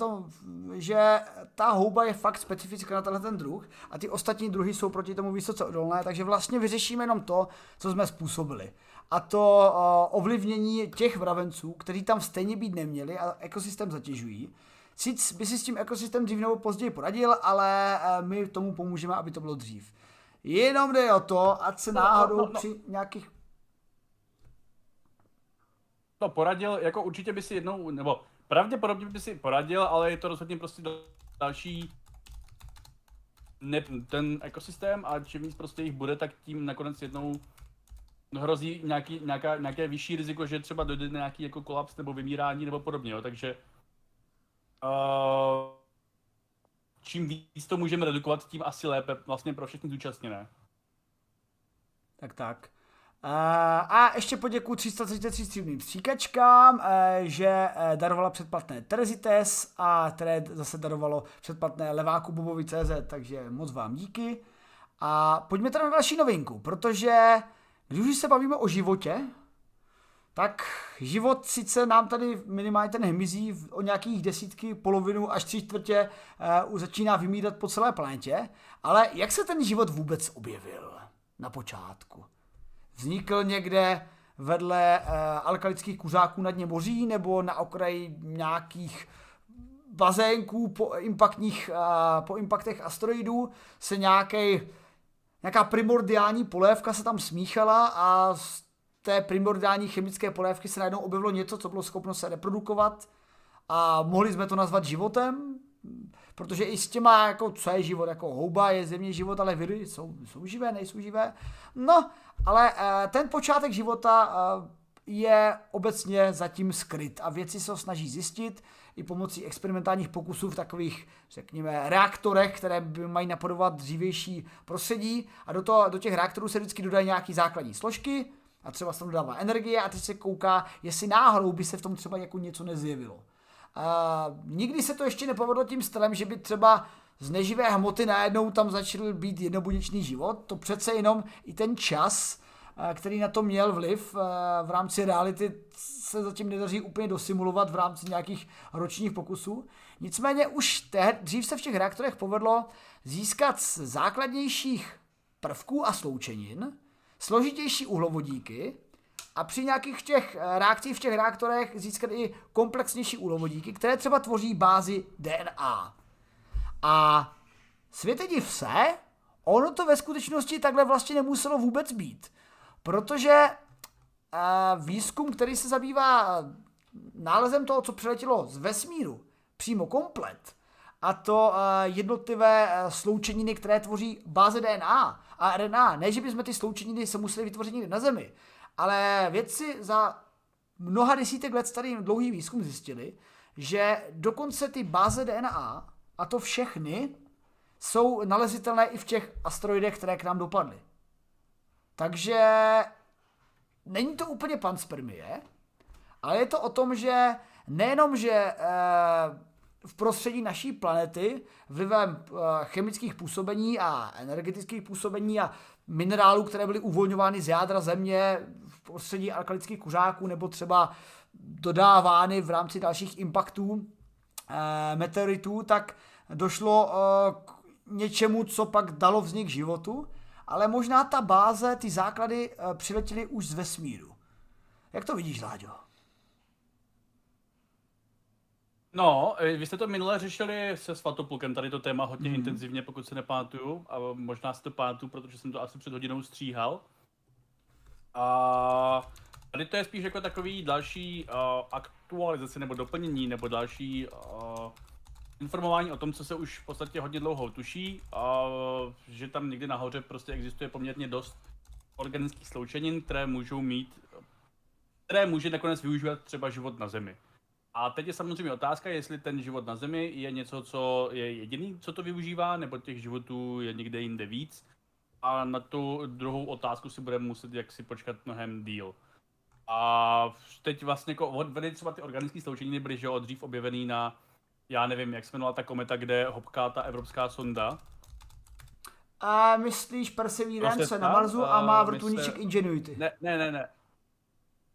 A: že ta houba je fakt specifická na tenhle ten druh a ty ostatní druhy jsou proti tomu vysoce odolné, takže vlastně vyřešíme jenom to, co jsme způsobili. A to ovlivnění těch mravenců, kteří tam stejně být neměli a ekosystém zatěžují. Sice by si s tím ekosystém dřív nebo později poradil, ale uh, my tomu pomůžeme, aby to bylo dřív. Jenom jde o to, ať se no, náhodou no, no, no. při nějakých
B: No poradil, jako určitě by si jednou, nebo pravděpodobně by si poradil, ale je to rozhodně prostě další ne, ten ekosystém a čím víc prostě jich bude, tak tím nakonec jednou hrozí nějaký, nějaká, nějaké vyšší riziko, že třeba dojde nějaký jako kolaps nebo vymírání nebo podobně, jo. takže uh, čím víc to můžeme redukovat, tím asi lépe vlastně pro všechny zúčastněné.
A: Tak tak. Uh, a ještě poděkuji 333 stříbrným stříkačkám, uh, že uh, darovala předplatné Terezites a které zase darovalo předplatné Leváku Bobovi CZ, takže moc vám díky. A pojďme teda na další novinku, protože když už se bavíme o životě, tak život sice nám tady minimálně ten hmyzí o nějakých desítky, polovinu až tři čtvrtě uh, už začíná vymírat po celé planetě, ale jak se ten život vůbec objevil na počátku? vznikl někde vedle uh, alkalických kuřáků na dně moří nebo na okraji nějakých bazénků po impaktních, uh, po impaktech asteroidů se nějaký, nějaká primordiální polévka se tam smíchala a z té primordiální chemické polévky se najednou objevilo něco, co bylo schopno se reprodukovat a mohli jsme to nazvat životem, protože i s těma, jako co je život, jako houba je země život, ale viry jsou, jsou živé, nejsou živé. No ale eh, ten počátek života eh, je obecně zatím skryt a věci se ho snaží zjistit i pomocí experimentálních pokusů v takových, řekněme, reaktorech, které by mají napodovat dřívější prostředí a do, toho, do těch reaktorů se vždycky dodají nějaké základní složky a třeba se tam dodává energie a teď se kouká, jestli náhodou by se v tom třeba jako něco nezjevilo. Uh, nikdy se to ještě nepovedlo tím stylem, že by třeba z neživé hmoty najednou tam začal být jednobuněčný život. To přece jenom i ten čas, který na to měl vliv v rámci reality, se zatím nedaří úplně dosimulovat v rámci nějakých ročních pokusů. Nicméně už te, dřív se v těch reaktorech povedlo získat z základnějších prvků a sloučenin složitější uhlovodíky a při nějakých těch eh, reakcích v těch reaktorech získat i komplexnější uhlovodíky, které třeba tvoří bázi DNA. A světe div se, ono to ve skutečnosti takhle vlastně nemuselo vůbec být. Protože uh, výzkum, který se zabývá nálezem toho, co přiletělo z vesmíru, přímo komplet, a to eh, jednotlivé eh, sloučeniny, které tvoří báze DNA a RNA. Ne, že bychom ty sloučeniny se museli vytvořit někde na Zemi, ale vědci za mnoha desítek let starý dlouhý výzkum zjistili, že dokonce ty báze DNA, a to všechny, jsou nalezitelné i v těch asteroidech, které k nám dopadly. Takže není to úplně panspermie, ale je to o tom, že nejenom, že e, v prostředí naší planety vlivem e, chemických působení a energetických působení a minerálů, které byly uvolňovány z jádra země v prostředí alkalických kuřáků nebo třeba dodávány v rámci dalších impaktů e, meteoritů, tak došlo e, k něčemu, co pak dalo vznik životu, ale možná ta báze, ty základy přiletěly už z vesmíru. Jak to vidíš, Láďo?
B: No, e, vy jste to minule řešili se Svatoplukem, tady to téma hodně mm. intenzivně, pokud se nepamatuju, a možná si to pamatuju, protože jsem to asi před hodinou stříhal. A tady to je spíš jako takový další uh, aktualizace nebo doplnění, nebo další uh, informování o tom, co se už v podstatě hodně dlouho tuší, a že tam někdy nahoře prostě existuje poměrně dost organických sloučenin, které můžou mít, které může nakonec využívat třeba život na Zemi. A teď je samozřejmě otázka, jestli ten život na Zemi je něco, co je jediný, co to využívá, nebo těch životů je někde jinde víc. A na tu druhou otázku si budeme muset jaksi počkat mnohem díl. A teď vlastně jako odvedli třeba ty organické sloučeniny byly, že jo, dřív objevený na, já nevím, jak se jmenovala ta kometa, kde hopká ta evropská sonda.
A: A myslíš Perseverance na Marsu a má vrtulníček Ingenuity?
B: Ne, ne, ne, ne.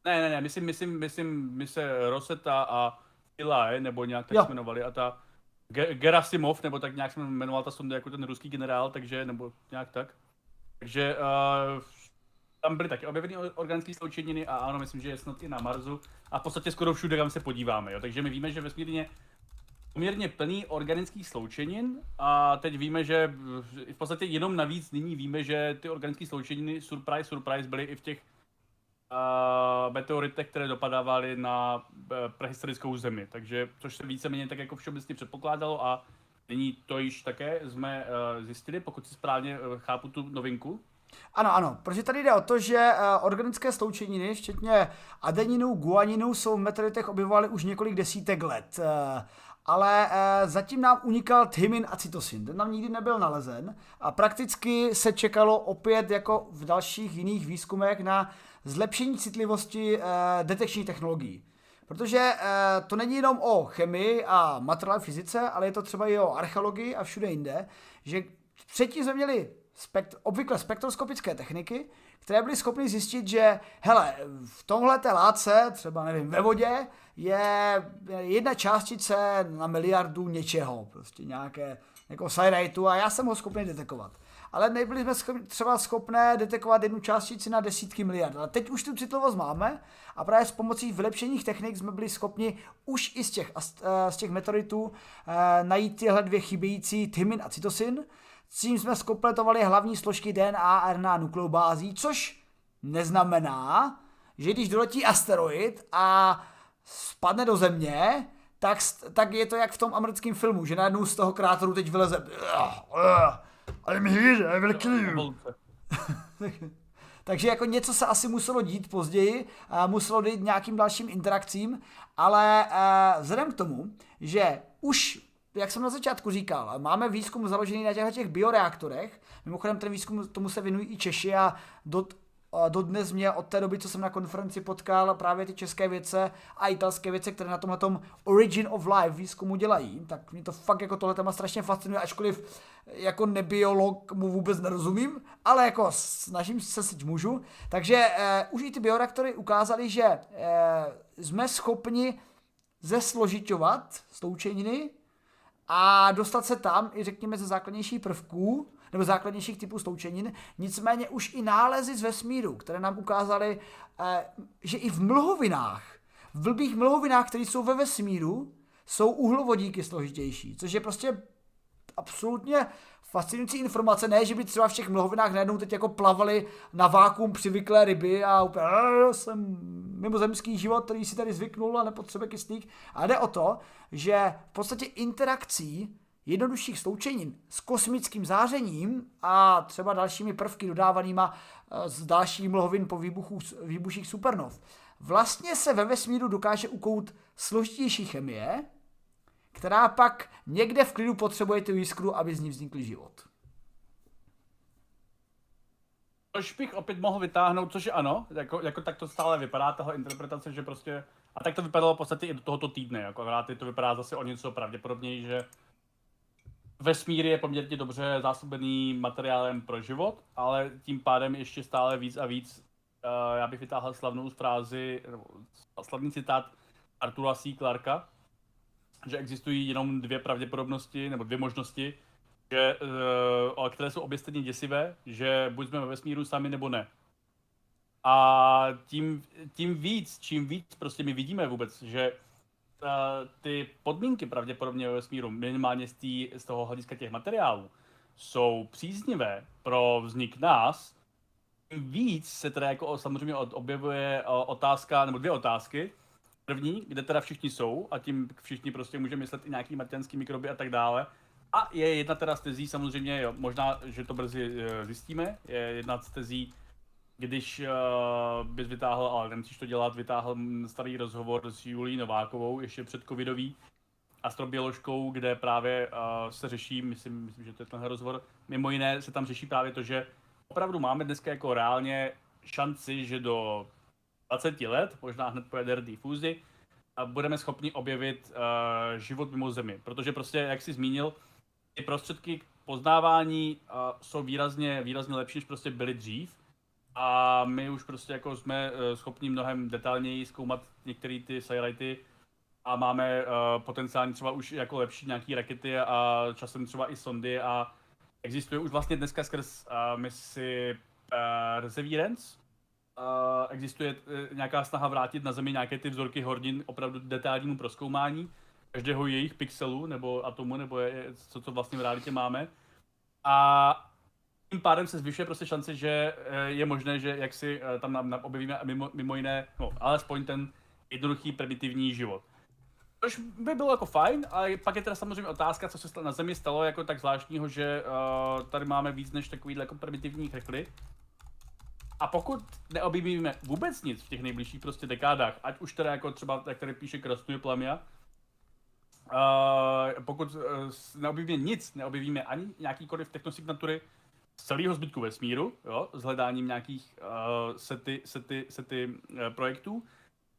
B: Ne, ne, ne, myslím, myslím, myslím, my se Rosetta a Ilae, nebo nějak tak jo. se jmenovali, a ta Gerasimov, nebo tak nějak se jmenoval ta sonda jako ten ruský generál, takže, nebo nějak tak. Takže uh, tam byly taky objeveny organické sloučeniny a ano, myslím, že je snad i na Marsu a v podstatě skoro všude, kam se podíváme. Jo. Takže my víme, že vesmírně poměrně plný organických sloučenin a teď víme, že v podstatě jenom navíc nyní víme, že ty organické sloučeniny, surprise, surprise, byly i v těch uh, které dopadávaly na uh, prehistorickou zemi. Takže, což se víceméně tak jako všeobecně předpokládalo a nyní to již také jsme uh, zjistili, pokud si správně uh, chápu tu novinku.
A: Ano, ano, protože tady jde o to, že organické sloučeniny, včetně adeninu, guaninu, jsou v meteoritech objevovaly už několik desítek let. Ale zatím nám unikal thymin a cytosin. Ten nám nikdy nebyl nalezen a prakticky se čekalo opět jako v dalších jiných výzkumech na zlepšení citlivosti e, detekční technologií. Protože e, to není jenom o chemii a materiální fyzice, ale je to třeba i o archeologii a všude jinde, že předtím jsme měli spekt- obvykle spektroskopické techniky, které byly schopny zjistit, že hele, v tomhle té látce, třeba nevím, ve vodě, je jedna částice na miliardu něčeho, prostě nějaké jako a já jsem ho schopný detekovat. Ale nebyli jsme schopni, třeba schopné detekovat jednu částici na desítky miliard. Ale teď už tu citlivost máme a právě s pomocí vylepšených technik jsme byli schopni už i z těch, eh, z těch meteoritů eh, najít tyhle dvě chybějící tymin a cytosin, s tím jsme skompletovali hlavní složky DNA a RNA nukleobází, což neznamená, že když doletí asteroid a spadne do země, tak, tak je to jak v tom americkém filmu, že najednou z toho kráteru teď vyleze I'm here, I will kill you. Takže jako něco se asi muselo dít později, muselo dít nějakým dalším interakcím, ale uh, vzhledem k tomu, že už jak jsem na začátku říkal, máme výzkum založený na těchto těch bioreaktorech. Mimochodem ten výzkum tomu se věnují i Češi a do, dodnes mě od té doby, co jsem na konferenci potkal právě ty české věce a italské věce, které na tomhle tom Origin of Life výzkumu dělají, tak mě to fakt jako tohle téma strašně fascinuje, ačkoliv jako nebiolog mu vůbec nerozumím, ale jako snažím se si můžu. Takže eh, už i ty bioreaktory ukázali, že eh, jsme schopni zesložitovat sloučeniny a dostat se tam i řekněme ze základnějších prvků, nebo základnějších typů sloučenin, nicméně už i nálezy z vesmíru, které nám ukázaly, eh, že i v mlhovinách, v blbých mlhovinách, které jsou ve vesmíru, jsou uhlovodíky složitější, což je prostě absolutně fascinující informace, ne, že by třeba v těch mlhovinách najednou teď jako plavali na vákum přivyklé ryby a úplně, já jsem mimozemský život, který si tady zvyknul a nepotřebuje kyslík. A jde o to, že v podstatě interakcí jednodušších sloučenin s kosmickým zářením a třeba dalšími prvky dodávanýma eh, z dalších mlhovin po výbuchu, výbuších supernov, vlastně se ve vesmíru dokáže ukout složitější chemie, která pak někde v klidu potřebuje tu jiskru, aby z ní vznikl život.
B: Což bych opět mohl vytáhnout, což je ano, jako, jako tak to stále vypadá, tahle interpretace, že prostě, a tak to vypadalo v podstatě i do tohoto týdne, jako to vypadá zase o něco pravděpodobněji, že vesmír je poměrně dobře zásobený materiálem pro život, ale tím pádem ještě stále víc a víc, uh, já bych vytáhl slavnou frázi, slavný citát Artura C. Clarka, že existují jenom dvě pravděpodobnosti, nebo dvě možnosti, že, uh, které jsou obě stejně děsivé, že buď jsme ve vesmíru sami, nebo ne. A tím, tím víc, čím víc prostě my vidíme vůbec, že ty podmínky pravděpodobně ve vesmíru, minimálně z, tý, z toho hlediska těch materiálů, jsou příznivé pro vznik nás, víc se teda jako samozřejmě objevuje otázka, nebo dvě otázky, první, kde teda všichni jsou a tím všichni prostě může myslet i nějaký marťanský mikroby a tak dále. A je jedna teda z tezí, samozřejmě, jo, možná, že to brzy uh, zjistíme, je jedna z tezí, když uh, bys vytáhl, ale nemusíš to dělat, vytáhl starý rozhovor s Julí Novákovou, ještě před covidový, astrobioložkou, kde právě uh, se řeší, myslím, myslím, že to je tenhle rozhovor, mimo jiné se tam řeší právě to, že opravdu máme dneska jako reálně šanci, že do 20 let, možná hned po jaderné fúzi, a budeme schopni objevit uh, život mimo Zemi. Protože prostě, jak jsi zmínil, ty prostředky k poznávání uh, jsou výrazně, výrazně lepší, než prostě byly dřív. A my už prostě jako jsme uh, schopni mnohem detailněji zkoumat některé ty sajrajty a máme uh, potenciálně třeba už jako lepší nějaký rakety a časem třeba i sondy a existuje už vlastně dneska skrz uh, misi uh, Perseverance, uh, existuje uh, nějaká snaha vrátit na Zemi nějaké ty vzorky hornin opravdu detailnímu proskoumání každého jejich pixelu nebo atomu, nebo je, co to vlastně v realitě máme. A tím pádem se zvyšuje prostě šance, že uh, je možné, že jak si uh, tam objevíme mimo, mimo jiné, no, alespoň ten jednoduchý primitivní život. Což by bylo jako fajn, ale pak je teda samozřejmě otázka, co se na Zemi stalo jako tak zvláštního, že uh, tady máme víc než takovýhle jako primitivní hekly, a pokud neobjevíme vůbec nic v těch nejbližších prostě dekádách, ať už teda jako třeba, jak tady píše Krastuje Plamia, uh, pokud uh, neobjevíme nic, neobjevíme ani nějakýkoliv technosignatury celého zbytku vesmíru, jo, s hledáním nějakých uh, sety, sety, sety uh, projektů,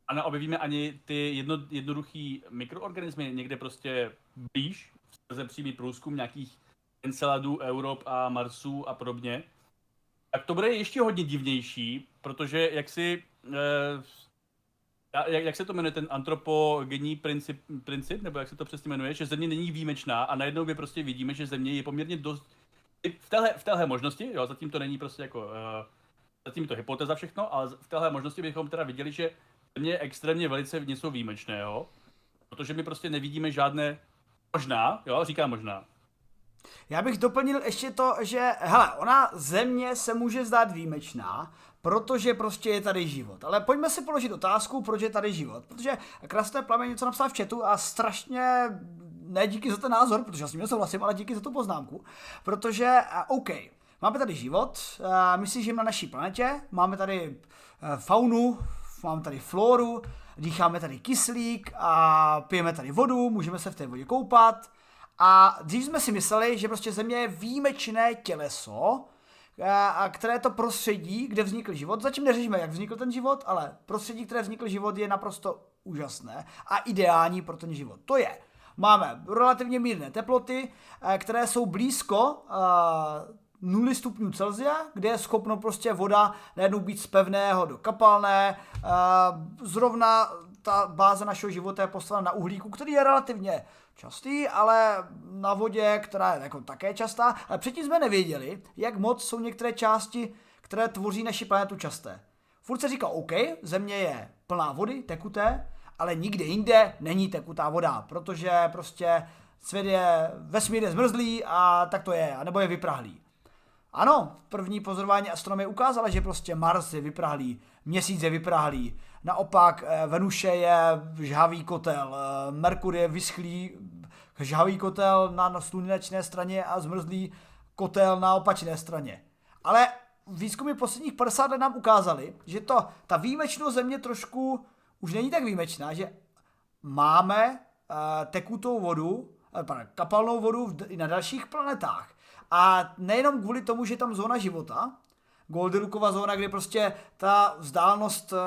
B: a neobjevíme ani ty jedno, jednoduchý mikroorganismy někde prostě blíž, skrze přímý průzkum nějakých Enceladů, Europ a Marsů a podobně, tak to bude ještě hodně divnější, protože jak si, eh, jak, jak se to jmenuje, ten antropogenní princip, princip, nebo jak se to přesně jmenuje, že Země není výjimečná a najednou my prostě vidíme, že Země je poměrně dost, v téhle, v téhle možnosti, jo, zatím to není prostě jako, eh, zatím to hypotéza všechno, ale v téhle možnosti bychom teda viděli, že Země je extrémně velice něco výjimečného, protože my prostě nevidíme žádné, možná, jo, říkám možná,
A: já bych doplnil ještě to, že hele, ona země se může zdát výjimečná, protože prostě je tady život. Ale pojďme si položit otázku, proč je tady život. Protože krásné plamen něco napsal v chatu a strašně ne díky za ten názor, protože já s ním nesouhlasím, ale díky za tu poznámku. Protože, OK, máme tady život, my si žijeme na naší planetě, máme tady e, faunu, máme tady floru, dýcháme tady kyslík a pijeme tady vodu, můžeme se v té vodě koupat, a dřív jsme si mysleli, že prostě Země je výjimečné těleso, a které to prostředí, kde vznikl život, zatím neřešíme, jak vznikl ten život, ale prostředí, které vznikl život, je naprosto úžasné a ideální pro ten život. To je, máme relativně mírné teploty, které jsou blízko 0 stupňů Celsia, kde je schopno prostě voda najednou být z pevného do kapalné. Zrovna ta báze našeho života je postavena na uhlíku, který je relativně častý, ale na vodě, která je jako také častá, ale předtím jsme nevěděli, jak moc jsou některé části, které tvoří naši planetu časté. Furt se říká, OK, země je plná vody, tekuté, ale nikde jinde není tekutá voda, protože prostě svět je, vesmír je zmrzlý a tak to je, nebo je vyprahlý. Ano, první pozorování astronomie ukázala, že prostě Mars je vyprahlý, měsíc je vyprahlý, naopak eh, Venuše je žhavý kotel, eh, Merkur je vyschlý žhavý kotel na slunečné straně a zmrzlý kotel na opačné straně. Ale výzkumy posledních 50 let nám ukázaly, že to, ta výjimečnost země trošku už není tak výjimečná, že máme uh, tekutou vodu, uh, kapalnou vodu na dalších planetách. A nejenom kvůli tomu, že je tam zóna života, Goldirukova zóna, kde prostě ta vzdálenost uh,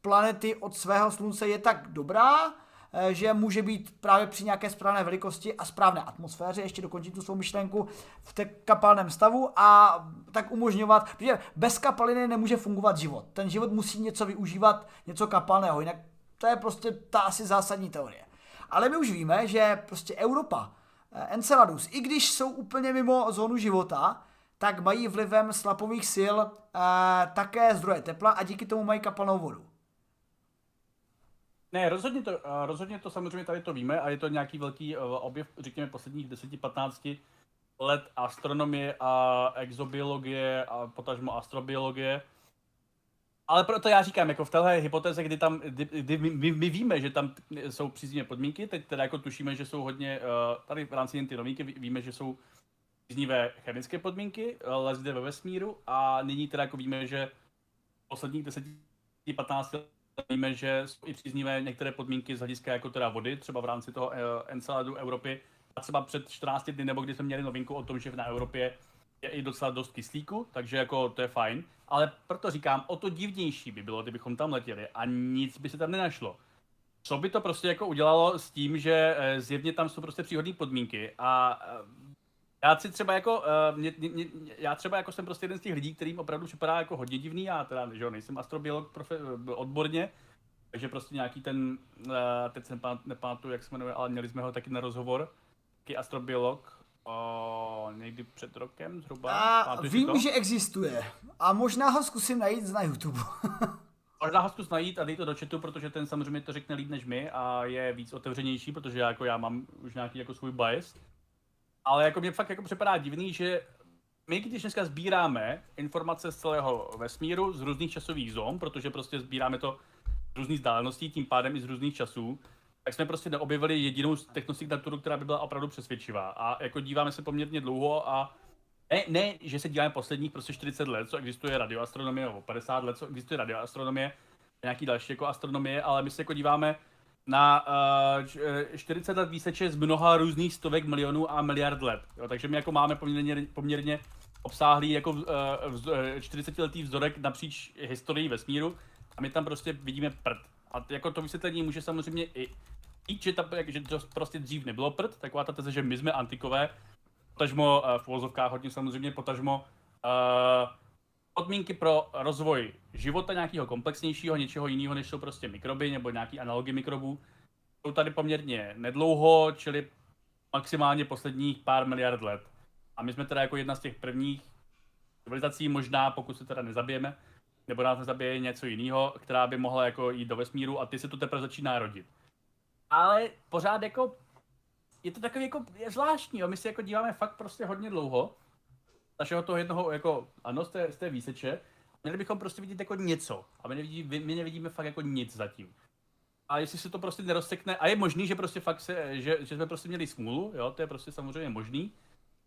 A: planety od svého slunce je tak dobrá, Eh, že může být právě při nějaké správné velikosti a správné atmosféře, ještě dokončit tu svou myšlenku v té kapalném stavu a tak umožňovat, protože bez kapaliny nemůže fungovat život. Ten život musí něco využívat, něco kapalného, jinak to je prostě ta asi zásadní teorie. Ale my už víme, že prostě Europa, eh, Enceladus, i když jsou úplně mimo zónu života, tak mají vlivem slapových sil eh, také zdroje tepla a díky tomu mají kapalnou vodu.
B: Ne, rozhodně to, rozhodně to samozřejmě tady to víme a je to nějaký velký eh, objev, řekněme, posledních 10-15 let astronomie a exobiologie a potažmo astrobiologie. Ale proto já říkám, jako v téhle hypotéze, kdy tam, kdy, kdy my, my, víme, že tam jsou příznivé podmínky, teď teda jako tušíme, že jsou hodně, eh, tady v rámci ty novinky víme, že jsou příznivé chemické podmínky, ale zde ve vesmíru a nyní teda jako víme, že posledních 10-15 víme, že jsou i příznivé některé podmínky z hlediska jako teda vody, třeba v rámci toho uh, Enceladu Evropy. A třeba před 14 dny, nebo když jsme měli novinku o tom, že na Evropě je i docela dost kyslíku, takže jako to je fajn. Ale proto říkám, o to divnější by bylo, kdybychom tam letěli a nic by se tam nenašlo. Co by to prostě jako udělalo s tím, že eh, zjevně tam jsou prostě příhodné podmínky a eh, já si třeba jako, uh, mě, mě, já třeba jako jsem prostě jeden z těch lidí, kterým opravdu připadá jako hodně divný, já teda, že jo, nejsem astrobiolog profe, odborně, takže prostě nějaký ten, uh, teď jsem nepamatuju, jak se jmenuje, ale měli jsme ho taky na rozhovor, taky astrobiolog, o, někdy před rokem zhruba.
A: A vím, že existuje. A možná ho zkusím najít na YouTube.
B: Možná ho zkus najít a dej to do chatu, protože ten samozřejmě to řekne líp než my a je víc otevřenější, protože já, jako já mám už nějaký jako svůj bias. Ale jako mě fakt jako připadá divný, že my když dneska sbíráme informace z celého vesmíru, z různých časových zón, protože prostě sbíráme to z různých vzdáleností, tím pádem i z různých časů, tak jsme prostě neobjevili jedinou technosignaturu, která by byla opravdu přesvědčivá. A jako díváme se poměrně dlouho a ne, ne, že se díváme posledních prostě 40 let, co existuje radioastronomie, nebo 50 let, co existuje radioastronomie, nějaký další jako astronomie, ale my se jako díváme na uh, 40 let výseče z mnoha různých stovek milionů a miliard let. Jo, takže my jako máme poměrně, poměrně obsáhlý jako uh, vz, 40 letý vzorek napříč historií vesmíru a my tam prostě vidíme prd. A jako to vysvětlení může samozřejmě i jít, že, ta, že to prostě dřív nebylo prd, taková ta teze, že my jsme antikové, potažmo uh, v hodně samozřejmě, potažmo uh, podmínky pro rozvoj života nějakého komplexnějšího, něčeho jiného, než jsou prostě mikroby nebo nějaký analogy mikrobů, jsou tady poměrně nedlouho, čili maximálně posledních pár miliard let. A my jsme teda jako jedna z těch prvních civilizací, možná pokud se teda nezabijeme, nebo nás nezabije něco jiného, která by mohla jako jít do vesmíru a ty se tu teprve začíná rodit. Ale pořád jako, je to takový jako, zvláštní, jo? my si jako díváme fakt prostě hodně dlouho našeho toho jednoho, jako, ano, z té, z té výseče, měli bychom prostě vidět jako něco. A my, nevidí, my nevidíme fakt jako nic zatím. A jestli se to prostě nerozsekne, a je možný, že prostě fakt se, že, že jsme prostě měli smůlu, jo, to je prostě samozřejmě možný.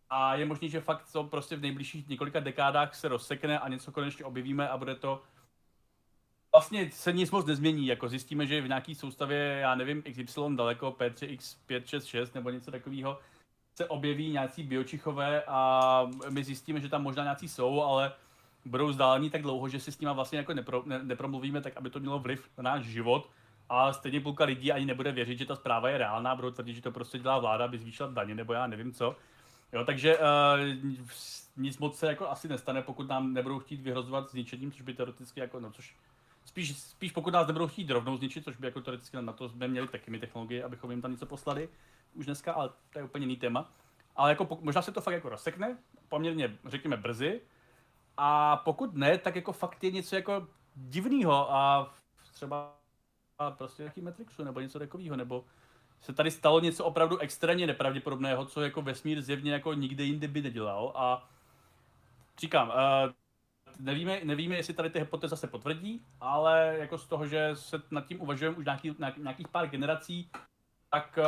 B: A je možný, že fakt to prostě v nejbližších několika dekádách se rozsekne a něco konečně objevíme a bude to vlastně se nic moc nezmění, jako zjistíme, že v nějaký soustavě, já nevím, XY daleko, P3X566 nebo něco takového, se objeví nějací biočichové a my zjistíme, že tam možná nějací jsou, ale budou vzdálení tak dlouho, že si s nimi vlastně jako nepro, ne, nepromluvíme tak, aby to mělo vliv na náš život. A stejně půlka lidí ani nebude věřit, že ta zpráva je reálná, budou tvrdit, že to prostě dělá vláda, aby zvýšila daně, nebo já nevím co. Jo, takže uh, nic moc se jako asi nestane, pokud nám nebudou chtít vyhrozovat zničením, což by teoreticky jako, no což spíš, spíš pokud nás nebudou chtít rovnou zničit, což by jako teoreticky na to jsme měli taky my technologie, abychom jim tam něco poslali, už dneska, ale to je úplně jiný téma. Ale jako možná se to fakt jako rozsekne, poměrně, řekněme, brzy. A pokud ne, tak jako fakt je něco jako divného a třeba prostě nějaký Matrixu nebo něco takového, nebo se tady stalo něco opravdu extrémně nepravděpodobného, co jako vesmír zjevně jako nikde jinde by nedělal a říkám, uh, nevíme, nevíme, jestli tady ty hypotéza se potvrdí, ale jako z toho, že se nad tím uvažujeme už nějaký, nějakých pár generací, tak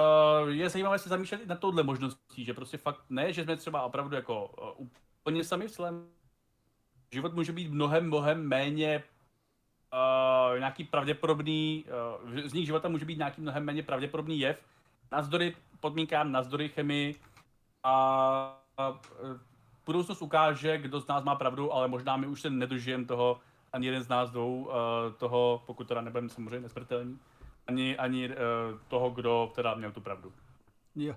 B: uh, je zajímavé se zamýšlet i na touhle možností, že prostě fakt ne, že jsme třeba opravdu jako uh, úplně sami v celém život může být mnohem, mnohem méně uh, nějaký pravděpodobný, uh, z nich života může být nějaký mnohem méně pravděpodobný jev, navzdory podmínkám, navzdory chemii a uh, budoucnost ukáže, kdo z nás má pravdu, ale možná my už se nedožijeme toho, ani jeden z nás dvou, uh, toho, pokud teda nebudeme samozřejmě nesmrtelní, ani, ani uh, toho, kdo teda měl tu pravdu.
A: Jo.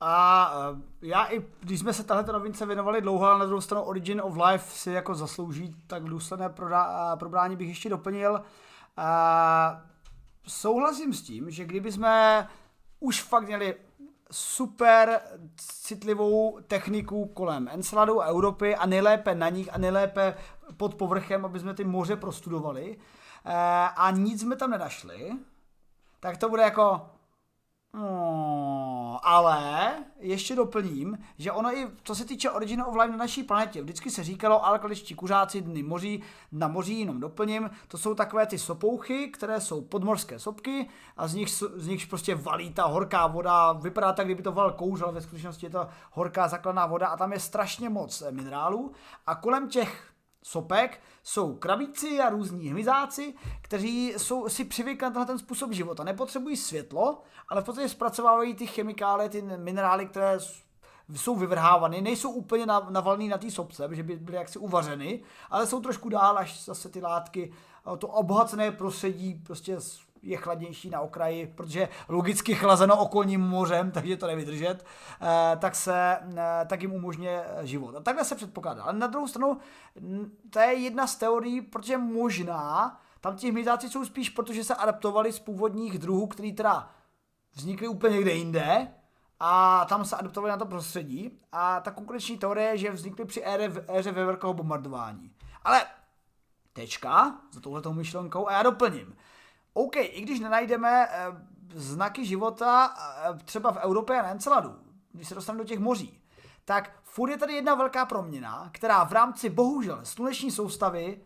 A: A uh, já i, když jsme se tahle novince věnovali dlouho, ale na druhou stranu Origin of Life si jako zaslouží tak důsledné prodá, probrání bych ještě doplnil. Uh, souhlasím s tím, že kdyby jsme už fakt měli super citlivou techniku kolem Enceladu a Evropy a nejlépe na nich a nejlépe pod povrchem, aby jsme ty moře prostudovali a nic jsme tam nenašli, tak to bude jako No, ale ještě doplním, že ono i, co se týče Origin of Life na naší planetě, vždycky se říkalo alkaličtí kuřáci dny moří, na moří jenom doplním, to jsou takové ty sopouchy, které jsou podmorské sopky a z nich, z nich prostě valí ta horká voda, vypadá tak, kdyby to val kouř, ale ve skutečnosti je to horká zakladná voda a tam je strašně moc minerálů. A kolem těch sopek jsou krabíci a různí hmyzáci, kteří jsou si přivykli na ten způsob života. Nepotřebují světlo, ale v podstatě zpracovávají ty chemikálie, ty minerály, které jsou vyvrhávány, nejsou úplně navalný na té sopce, že by byly jaksi uvařeny, ale jsou trošku dál, až zase ty látky, to obohacené prostředí prostě je chladnější na okraji, protože logicky chlazeno okolním mořem, takže to nevydržet, eh, tak, se, eh, tak jim umožňuje život. A takhle se předpokládá. Ale na druhou stranu, to je jedna z teorií, protože možná tam ti hmyzáci jsou spíš, protože se adaptovali z původních druhů, který teda vznikly úplně někde jinde, a tam se adaptovali na to prostředí. A ta konkurenční teorie je, že vznikly při éře, éře velkého bombardování. Ale tečka za touhletou myšlenkou a já doplním. OK, i když nenajdeme eh, znaky života eh, třeba v Evropě a na Enceladu, když se dostaneme do těch moří, tak furt je tady jedna velká proměna, která v rámci bohužel sluneční soustavy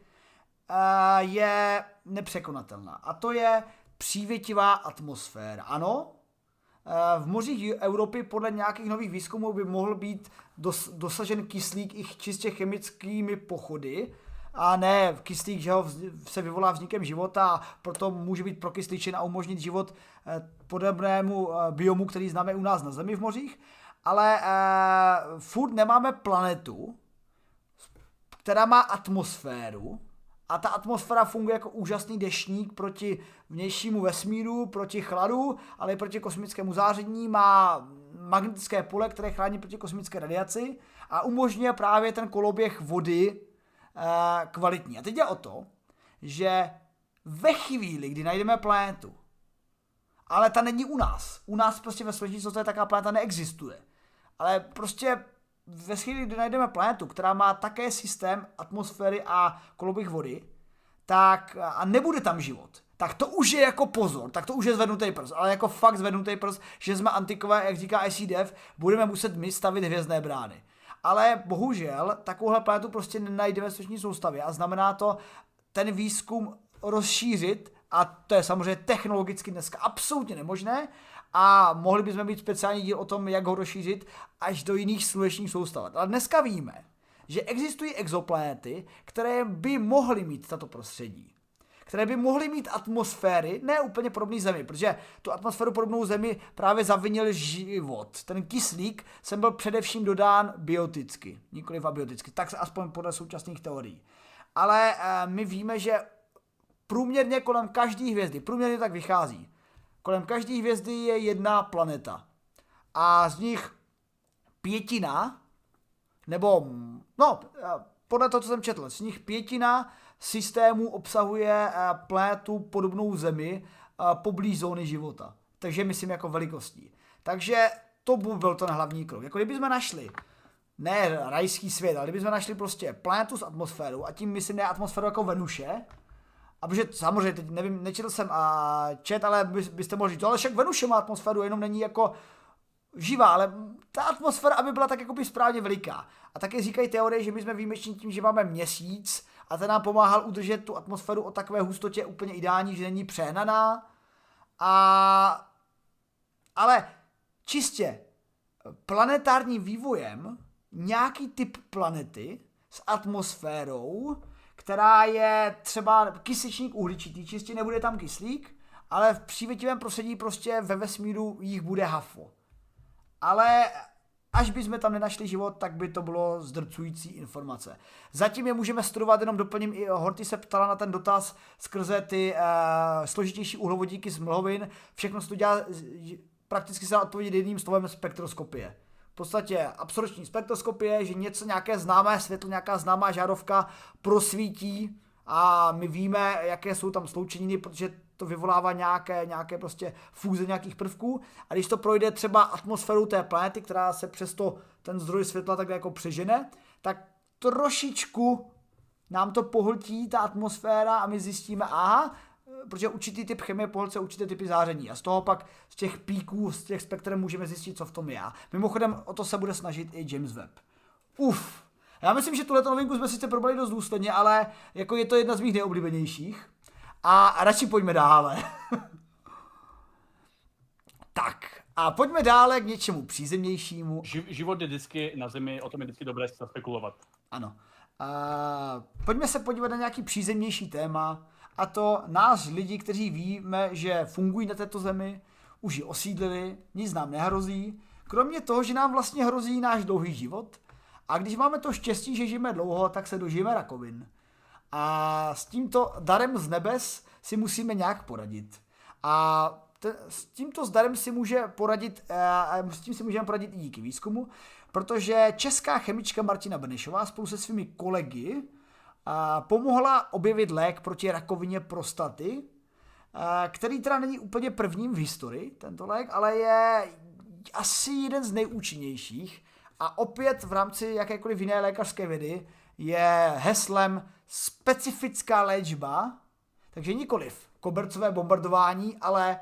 A: eh, je nepřekonatelná. A to je přívětivá atmosféra. Ano, v mořích Evropy podle nějakých nových výzkumů by mohl být dos, dosažen kyslík i čistě chemickými pochody, a ne kyslík, že ho se vyvolá vznikem života a proto může být prokysličen a umožnit život eh, podobnému eh, biomu, který známe u nás na Zemi v mořích, ale uh, furt nemáme planetu, která má atmosféru a ta atmosféra funguje jako úžasný dešník proti vnějšímu vesmíru, proti chladu, ale i proti kosmickému záření, má magnetické pole, které chrání proti kosmické radiaci a umožňuje právě ten koloběh vody kvalitní. A teď je o to, že ve chvíli, kdy najdeme planetu, ale ta není u nás. U nás prostě ve slunečnici taková planeta neexistuje. Ale prostě ve chvíli, kdy najdeme planetu, která má také systém atmosféry a kolobých vody, tak a nebude tam život, tak to už je jako pozor, tak to už je zvednutý prst, ale jako fakt zvednutý prst, že jsme antikové, jak říká ICDF, budeme muset my stavit hvězdné brány ale bohužel takovouhle planetu prostě nenajdeme v sluneční soustavě a znamená to ten výzkum rozšířit a to je samozřejmě technologicky dneska absolutně nemožné a mohli bychom mít speciální díl o tom, jak ho rozšířit až do jiných slunečních soustav. Ale dneska víme, že existují exoplanety, které by mohly mít tato prostředí které by mohly mít atmosféry, ne úplně podobný Zemi, protože tu atmosféru podobnou Zemi právě zavinil život. Ten kyslík sem byl především dodán bioticky, nikoli abioticky, tak se aspoň podle současných teorií. Ale e, my víme, že průměrně kolem každé hvězdy, průměrně tak vychází, kolem každé hvězdy je jedna planeta. A z nich pětina, nebo, no, eh, podle toho, co jsem četl, z nich pětina systému obsahuje eh, plétu podobnou Zemi eh, poblíž zóny života. Takže myslím jako velikostí. Takže to byl ten hlavní krok. Jako kdybychom našli ne rajský svět, ale kdybychom našli prostě planetu s atmosférou a tím myslím ne atmosféru jako Venuše, a protože samozřejmě, teď nevím, nečetl jsem a čet, ale by, byste mohli říct, ale však Venuše má atmosféru, jenom není jako živá, ale ta atmosféra, aby byla tak jakoby správně veliká. A také říkají teorie, že my jsme výjimeční tím, že máme měsíc a ten nám pomáhal udržet tu atmosféru o takové hustotě úplně ideální, že není přehnaná. A... Ale čistě planetárním vývojem nějaký typ planety s atmosférou, která je třeba kysličník uhličitý, čistě nebude tam kyslík, ale v přívětivém prostředí prostě ve vesmíru jich bude hafo. Ale až bychom tam nenašli život, tak by to bylo zdrcující informace. Zatím je můžeme studovat, jenom doplním, i Horty se ptala na ten dotaz skrze ty uh, složitější uhlovodíky z mlhovin. Všechno se to dělá, prakticky se odpovědět jedním slovem spektroskopie. V podstatě absorpční spektroskopie, že něco, nějaké známé světlo, nějaká známá žárovka prosvítí a my víme, jaké jsou tam sloučeniny, protože to vyvolává nějaké, nějaké prostě fúze nějakých prvků a když to projde třeba atmosféru té planety, která se přesto ten zdroj světla tak jako přežene, tak trošičku nám to pohltí ta atmosféra a my zjistíme, aha, protože určitý typ chemie pohlce určité typy záření a z toho pak z těch píků, z těch spektrem můžeme zjistit, co v tom je. Mimochodem o to se bude snažit i James Webb. Uf, já myslím, že tuhle novinku jsme sice probrali dost důsledně, ale jako je to jedna z mých nejoblíbenějších. A radši pojďme dále. tak, a pojďme dále k něčemu přízemnějšímu.
B: život je vždycky na Zemi, o tom je vždycky dobré se spekulovat.
A: Ano. A pojďme se podívat na nějaký přízemnější téma, a to nás lidi, kteří víme, že fungují na této zemi, už ji osídlili, nic nám nehrozí, kromě toho, že nám vlastně hrozí náš dlouhý život. A když máme to štěstí, že žijeme dlouho, tak se dožijeme rakovin. A s tímto darem z nebes si musíme nějak poradit. A te, s tímto darem si může poradit, uh, s tím si můžeme poradit i díky výzkumu, protože česká chemička Martina Benešová spolu se svými kolegy uh, pomohla objevit lék proti rakovině prostaty, uh, který teda není úplně prvním v historii, tento lék, ale je asi jeden z nejúčinnějších a opět v rámci jakékoliv jiné lékařské vědy je heslem specifická léčba, takže nikoliv kobercové bombardování, ale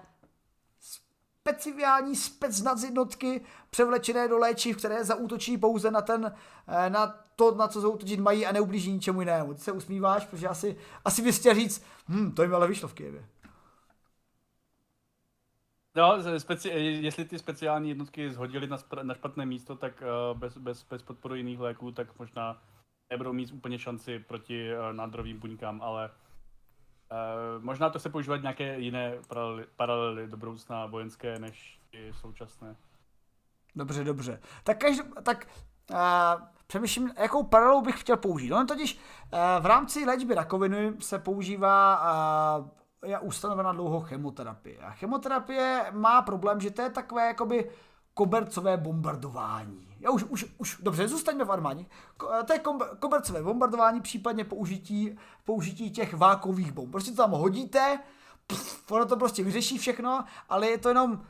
A: speciální specnadzinotky převlečené do léčiv, které zaútočí pouze na, ten, eh, na to, na co zautočit mají a neublíží ničemu jinému. Ty se usmíváš, protože asi, asi bys chtěl říct, hm, to jim ale vyšlo v Kijevě.
B: No, speci- jestli ty speciální jednotky zhodili na, na špatné místo, tak uh, bez, bez, bez podpory jiných léků, tak možná nebudou mít úplně šanci proti uh, nádorovým buňkám, ale uh, možná to se používat nějaké jiné paralely, paralely do budoucna vojenské než ty současné.
A: Dobře, dobře. Tak, každý, tak uh, přemýšlím, jakou paralelu bych chtěl použít. Ono totiž uh, v rámci léčby rakoviny se používá uh, je ustanovena dlouho chemoterapie. A chemoterapie má problém, že to je takové jakoby kobercové bombardování. Já už, už, už dobře, zůstaňme v armádě. To je kobercové bombardování, případně použití, použití těch vákových bomb. Prostě to tam hodíte, pff, ono to prostě vyřeší všechno, ale je to jenom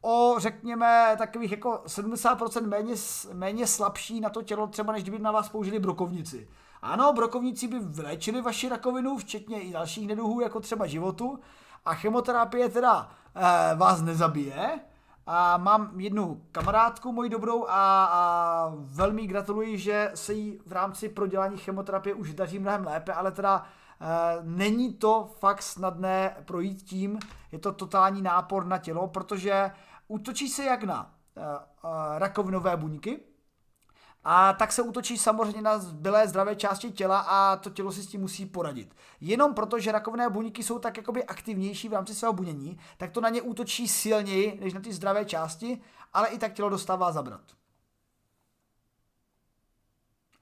A: o, řekněme, takových jako 70% méně, méně slabší na to tělo, třeba než kdyby na vás použili brokovnici. Ano, brokovníci by vylečili vaši rakovinu, včetně i dalších neduhů, jako třeba životu, a chemoterapie teda e, vás nezabije. A mám jednu kamarádku moji dobrou a, a velmi gratuluji, že se jí v rámci prodělání chemoterapie už daří mnohem lépe, ale teda e, není to fakt snadné projít tím, je to totální nápor na tělo, protože útočí se jak na e, e, rakovinové buňky, a tak se útočí samozřejmě na zbylé zdravé části těla a to tělo si s tím musí poradit. Jenom proto, že rakovinné buňky jsou tak jakoby aktivnější v rámci svého bunění, tak to na ně útočí silněji než na ty zdravé části, ale i tak tělo dostává zabrat.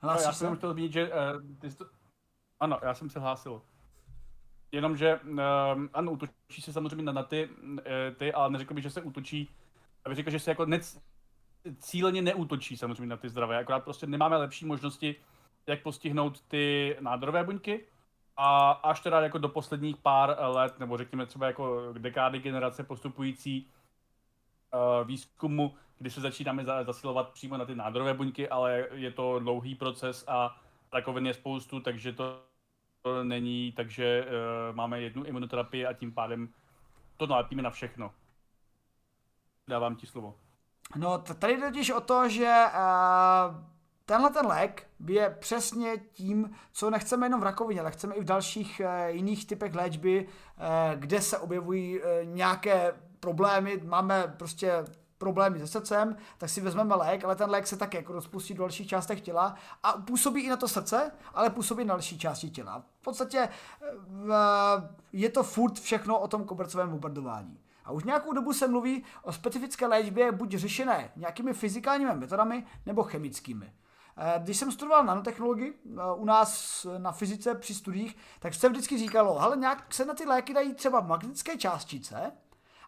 B: Hlásíš no, já jsem chtěl zmínit, že uh, ty to... Ano, já jsem se hlásil. Jenomže, uh, ano, útočí se samozřejmě na, na ty, uh, ty, ale neřekl bych, že se útočí, abych řekl, že se jako nec, cíleně neútočí samozřejmě na ty zdravé, akorát prostě nemáme lepší možnosti, jak postihnout ty nádorové buňky. A až teda jako do posledních pár let, nebo řekněme třeba jako dekády generace postupující uh, výzkumu, kdy se začínáme zasilovat přímo na ty nádorové buňky, ale je to dlouhý proces a rakovin je spoustu, takže to není, takže uh, máme jednu imunoterapii a tím pádem to nalepíme na všechno. Dávám ti slovo.
A: No, tady jde totiž o to, že uh, tenhle ten lék je přesně tím, co nechceme jenom v rakovině, ale chceme i v dalších uh, jiných typech léčby, uh, kde se objevují uh, nějaké problémy, máme prostě problémy se srdcem, tak si vezmeme lék, ale ten lék se také jako rozpustí do dalších částech těla a působí i na to srdce, ale působí na další části těla. V podstatě je to furt všechno o tom kobercovém bombardování. A už nějakou dobu se mluví o specifické léčbě buď řešené nějakými fyzikálními metodami nebo chemickými. Eh, když jsem studoval nanotechnologii eh, u nás na fyzice při studiích, tak se vždycky říkalo, ale nějak se na ty léky dají třeba magnetické částice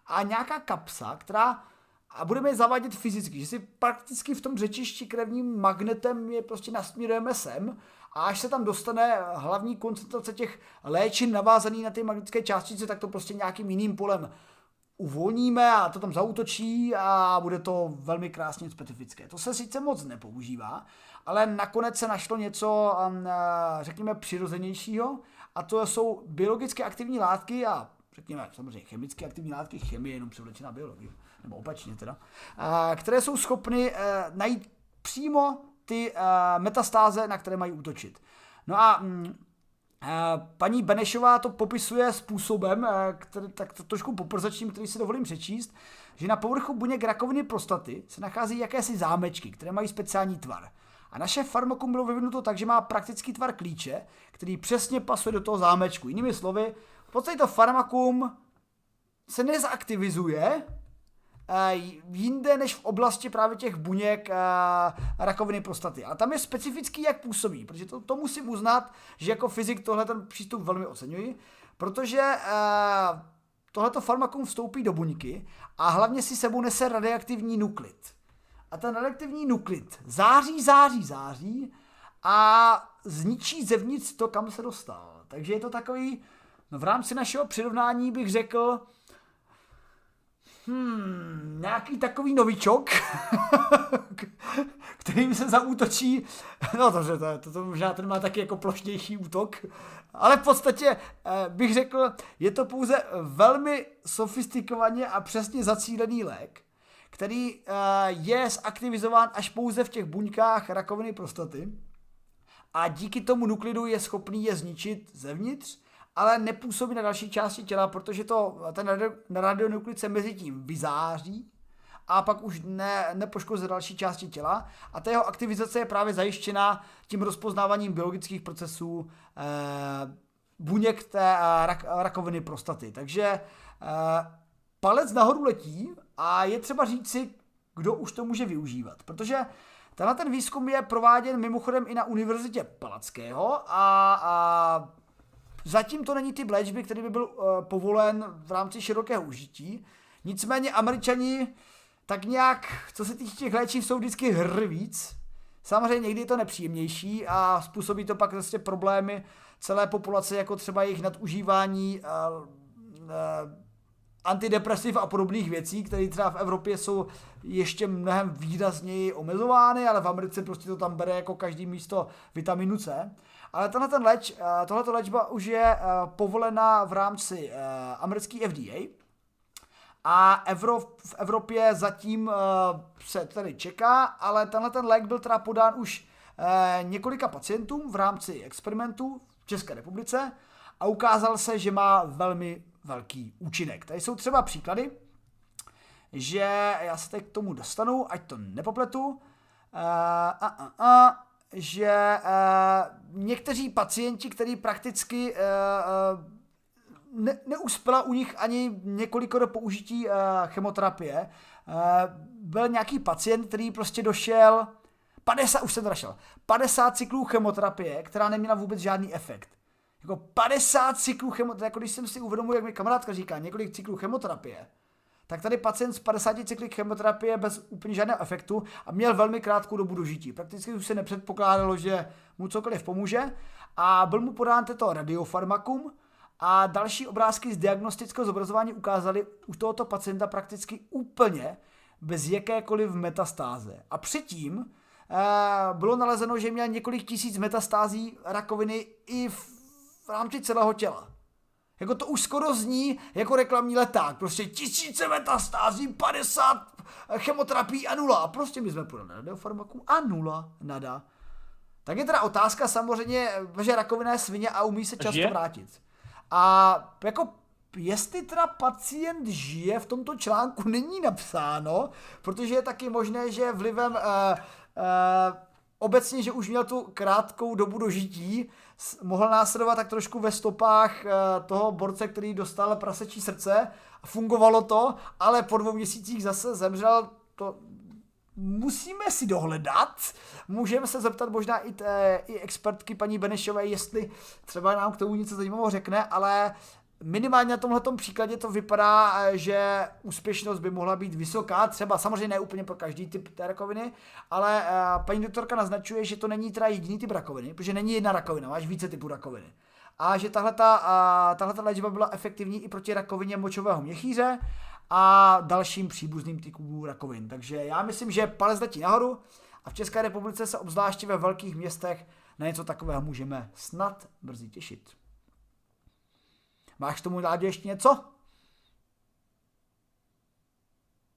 A: a nějaká kapsa, která a budeme je zavádět fyzicky, že si prakticky v tom řečišti krevním magnetem je prostě nasměrujeme sem a až se tam dostane hlavní koncentrace těch léčin navázaný na ty magnetické částice, tak to prostě nějakým jiným polem uvolníme a to tam zautočí a bude to velmi krásně specifické. To se sice moc nepoužívá, ale nakonec se našlo něco, um, řekněme, přirozenějšího a to jsou biologicky aktivní látky a řekněme samozřejmě chemicky aktivní látky, chemie jenom převlečená biologie, nebo opačně teda, které jsou schopny eh, najít přímo ty eh, metastáze, na které mají útočit. No a mm, Eh, paní Benešová to popisuje způsobem, eh, který, tak trošku poprzačním, který si dovolím přečíst, že na povrchu buněk rakoviny prostaty se nachází jakési zámečky, které mají speciální tvar. A naše farmakum bylo vyvinuto tak, že má praktický tvar klíče, který přesně pasuje do toho zámečku. Jinými slovy, v podstatě to farmakum se nezaktivizuje, Eh, jinde než v oblasti právě těch buněk eh, rakoviny prostaty. A tam je specifický, jak působí, protože to, to musím uznat, že jako fyzik tohle ten přístup velmi oceňuji, protože eh, tohleto farmakum vstoupí do buňky a hlavně si sebou nese radioaktivní nuklid. A ten radioaktivní nuklid září, září, září a zničí zevnitř to, kam se dostal. Takže je to takový, no v rámci našeho přirovnání bych řekl, hmm, nějaký takový novičok, kterým se zaútočí, no to, to, to, to možná ten má taky jako plošnější útok, ale v podstatě eh, bych řekl, je to pouze velmi sofistikovaně a přesně zacílený lék, který eh, je zaktivizován až pouze v těch buňkách rakoviny prostaty a díky tomu nuklidu je schopný je zničit zevnitř ale nepůsobí na další části těla, protože to, ten radionuklid se mezi tím vyzáří a pak už ne, nepoškozuje další části těla a ta jeho aktivizace je právě zajištěna tím rozpoznáváním biologických procesů eh, buněk té eh, rak, rakoviny prostaty. Takže eh, palec nahoru letí a je třeba říct si, kdo už to může využívat, protože tenhle ten výzkum je prováděn mimochodem i na Univerzitě Palackého a, a Zatím to není typ léčby, který by byl uh, povolen v rámci širokého užití. Nicméně američani tak nějak, co se týče těch léčiv, jsou vždycky hr víc. Samozřejmě někdy je to nepříjemnější a způsobí to pak vlastně problémy celé populace, jako třeba jejich nadužívání uh, uh, antidepresiv a podobných věcí, které třeba v Evropě jsou ještě mnohem výrazněji omezovány, ale v Americe prostě to tam bere jako každý místo vitaminu C. Ale tenhle ten léč, eh, tohleto léčba už je eh, povolena v rámci eh, americký FDA a Evro, v Evropě zatím se tady čeká, ale tenhle ten lék byl teda podán už několika pacientům v rámci experimentů v České republice a ukázal se, že má velmi velký účinek. Tady jsou třeba příklady, že já se teď k tomu dostanu, ať to nepopletu. Uh, uh, uh, uh, že uh, někteří pacienti, kteří prakticky uh, ne, neuspěla u nich ani několik do použití uh, chemoterapie, uh, byl nějaký pacient, který prostě došel 50, už jsem našel, 50 cyklů chemoterapie, která neměla vůbec žádný efekt. Jako 50 cyklů chemoterapie, jako když jsem si uvědomil, jak mi kamarádka říká, několik cyklů chemoterapie, tak tady pacient z 50 cykly chemoterapie bez úplně žádného efektu a měl velmi krátkou dobu dožití. Prakticky už se nepředpokládalo, že mu cokoliv pomůže a byl mu podán tento radiofarmakum a další obrázky z diagnostického zobrazování ukázaly u tohoto pacienta prakticky úplně bez jakékoliv metastáze. A předtím eh, bylo nalezeno, že měl několik tisíc metastází rakoviny i v, v rámci celého těla. Jako to už skoro zní jako reklamní leták. Prostě tisíce metastází, 50 chemoterapií a nula. A prostě my jsme podali radiofarmaku a nula, nada. Tak je teda otázka samozřejmě, že rakovina je svině a umí se často
B: Žije?
A: vrátit. A jako jestli teda pacient žije, v tomto článku není napsáno, protože je taky možné, že vlivem uh, uh, obecně, že už měl tu krátkou dobu dožití, mohl následovat tak trošku ve stopách uh, toho borce, který dostal prasečí srdce fungovalo to, ale po dvou měsících zase zemřel, to musíme si dohledat. Můžeme se zeptat možná i, té, i expertky paní Benešové, jestli třeba nám k tomu něco zajímavého řekne, ale minimálně na tomhle příkladě to vypadá, eh, že úspěšnost by mohla být vysoká, třeba samozřejmě ne úplně pro každý typ té rakoviny, ale eh, paní doktorka naznačuje, že to není teda jediný typ rakoviny, protože není jedna rakovina, máš více typů rakoviny. A že tahle tahle léčba byla efektivní i proti rakovině močového měchýře a dalším příbuzným typům rakovin. Takže já myslím, že palec letí nahoru a v České republice se obzvláště ve velkých městech na něco takového můžeme snad brzy těšit. Máš tomu dát ještě něco?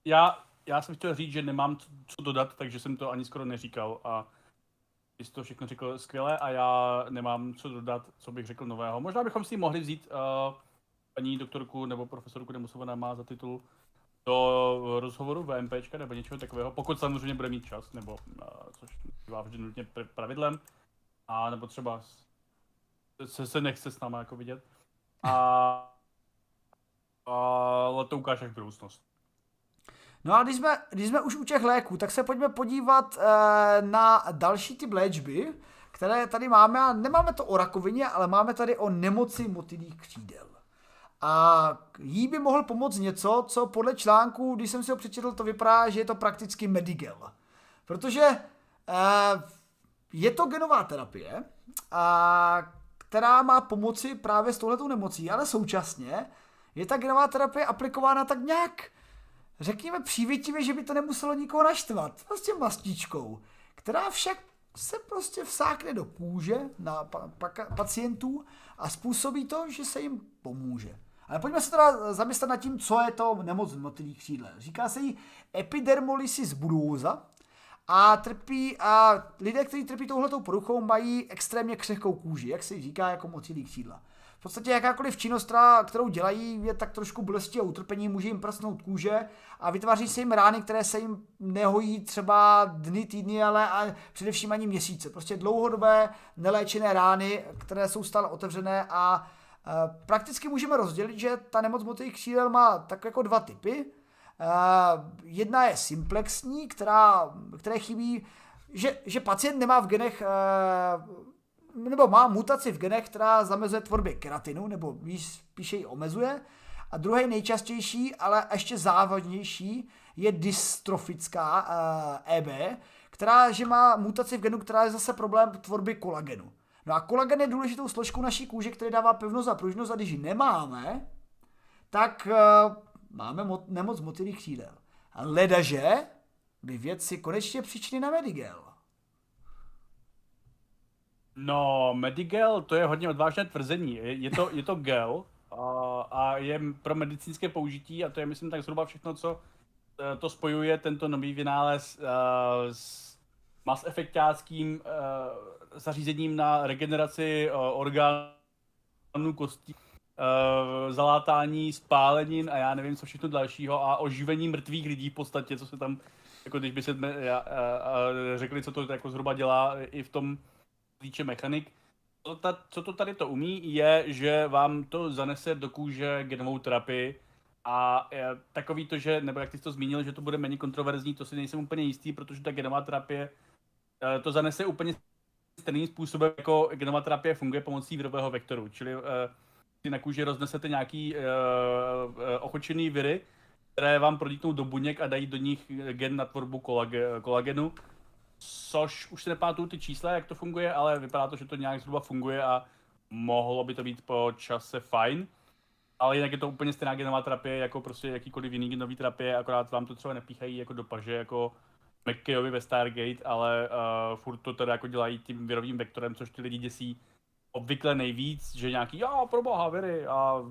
B: Já, já jsem chtěl říct, že nemám co- dodat, takže jsem to ani skoro neříkal a ty jsi to všechno řekl skvěle a já nemám co dodat, co bych řekl nového. Možná bychom si mohli vzít uh, paní doktorku nebo profesorku Demusová má za titul do rozhovoru VMPčka nebo něčeho takového, pokud samozřejmě bude mít čas, nebo uh, což bývá vždy nutně pr- pravidlem, a nebo třeba se, se nechce s náma jako vidět. A, ale to ukáže až budoucnost.
A: No a když jsme, když jsme už u těch léků, tak se pojďme podívat e, na další typ léčby, které tady máme a nemáme to o rakovině, ale máme tady o nemoci motylých křídel. A jí by mohl pomoct něco, co podle článku, když jsem si ho přečetl, to vypadá, že je to prakticky Medigel. Protože e, je to genová terapie, a, která má pomoci právě s touhletou nemocí, ale současně je ta genová terapie aplikována tak nějak řekněme přívětivě, že by to nemuselo nikoho naštvat. Prostě mastičkou, která však se prostě vsákne do kůže na pa- pa- pacientů a způsobí to, že se jim pomůže. Ale pojďme se teda zamyslet nad tím, co je to nemoc motylých křídel. Říká se jí epidermolysis bullosa a trpí a lidé, kteří trpí touhletou poruchou, mají extrémně křehkou kůži, jak se říká jako motylí křídla. V podstatě jakákoliv činnost, kterou dělají, je tak trošku bolesti a utrpení, může jim prsnout kůže a vytváří se jim rány, které se jim nehojí třeba dny, týdny, ale a především ani měsíce. Prostě dlouhodobé neléčené rány, které jsou stále otevřené a e, prakticky můžeme rozdělit, že ta nemoc motylích křídel má tak jako dva typy. Uh, jedna je simplexní, která, které chybí, že, že pacient nemá v genech, uh, nebo má mutaci v genech, která zamezuje tvorbě keratinu, nebo spíše ji omezuje. A druhý nejčastější, ale ještě závadnější, je dystrofická EB, která že má mutaci v genu, která je zase problém tvorby kolagenu. No a kolagen je důležitou složkou naší kůže, který dává pevnost a pružnost a když ji nemáme, tak máme mo- nemoc motylých křídel. A ledaže by vědci konečně přišli na Medigel.
B: No, Medigel, to je hodně odvážné tvrzení. Je, to, je to gel a, a je pro medicínské použití a to je, myslím, tak zhruba všechno, co eh, to spojuje tento nový vynález uh, s mass efektáckým uh, zařízením na regeneraci uh, orgánů kostí, uh, zalátání spálenin a já nevím, co všechno dalšího a oživení mrtvých lidí v podstatě, co se tam, jako když by se uh, uh, řekli, co to jako zhruba dělá i v tom týče mechanik, co, ta, co to tady to umí, je, že vám to zanese do kůže genovou terapii a je, takový to, že, nebo jak ty jsi to zmínil, že to bude méně kontroverzní, to si nejsem úplně jistý, protože ta genová terapie eh, to zanese úplně stejným způsobem, jako genová terapie funguje pomocí virového vektoru, čili uh, si na kůži roznesete nějaký uh, uh, ochočený viry, které vám prodítnou do buněk a dají do nich gen na tvorbu kolage, kolagenu, což už se nepamatuju ty čísla, jak to funguje, ale vypadá to, že to nějak zhruba funguje a mohlo by to být po čase fajn. Ale jinak je to úplně stejná genová terapie, jako prostě jakýkoliv jiný genový terapie, akorát vám to třeba nepíchají jako do paže, jako McKayovi ve Stargate, ale uh, furt to teda jako dělají tím virovým vektorem, což ty lidi děsí. Obvykle nejvíc, že nějaký, já pro boha, viry a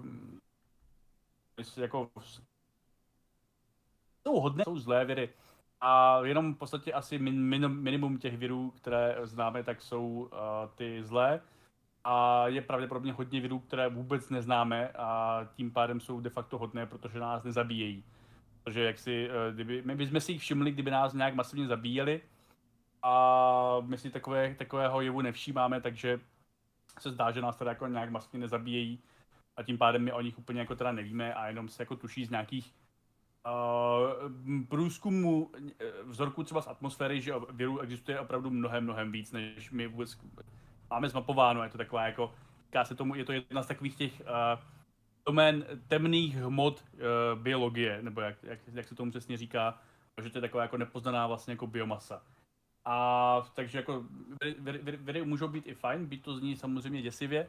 B: jako jsou hodné, jsou zlé viry. A jenom v podstatě asi min, min, minimum těch virů, které známe, tak jsou uh, ty zlé. A je pravděpodobně hodně virů, které vůbec neznáme a tím pádem jsou de facto hodné, protože nás nezabíjejí. Protože jak si, uh, kdyby, my bychom si jich všimli, kdyby nás nějak masivně zabíjeli a my si takové, takového jevu nevšímáme, takže se zdá, že nás teda jako nějak masivně nezabíjejí a tím pádem my o nich úplně jako teda nevíme a jenom se jako tuší z nějakých uh, průzkumu eh, vzorků třeba z atmosféry, že virů existuje opravdu mnohem, mnohem víc, než my vůbec máme zmapováno. Je to taková jako, říká se tomu, je to jedna z takových těch uh, domén temných hmot uh, biologie, nebo jak, jak, jak se tomu přesně říká, že to je taková jako nepoznaná vlastně jako biomasa. A takže jako viry, můžou být i fajn, být to zní samozřejmě děsivě,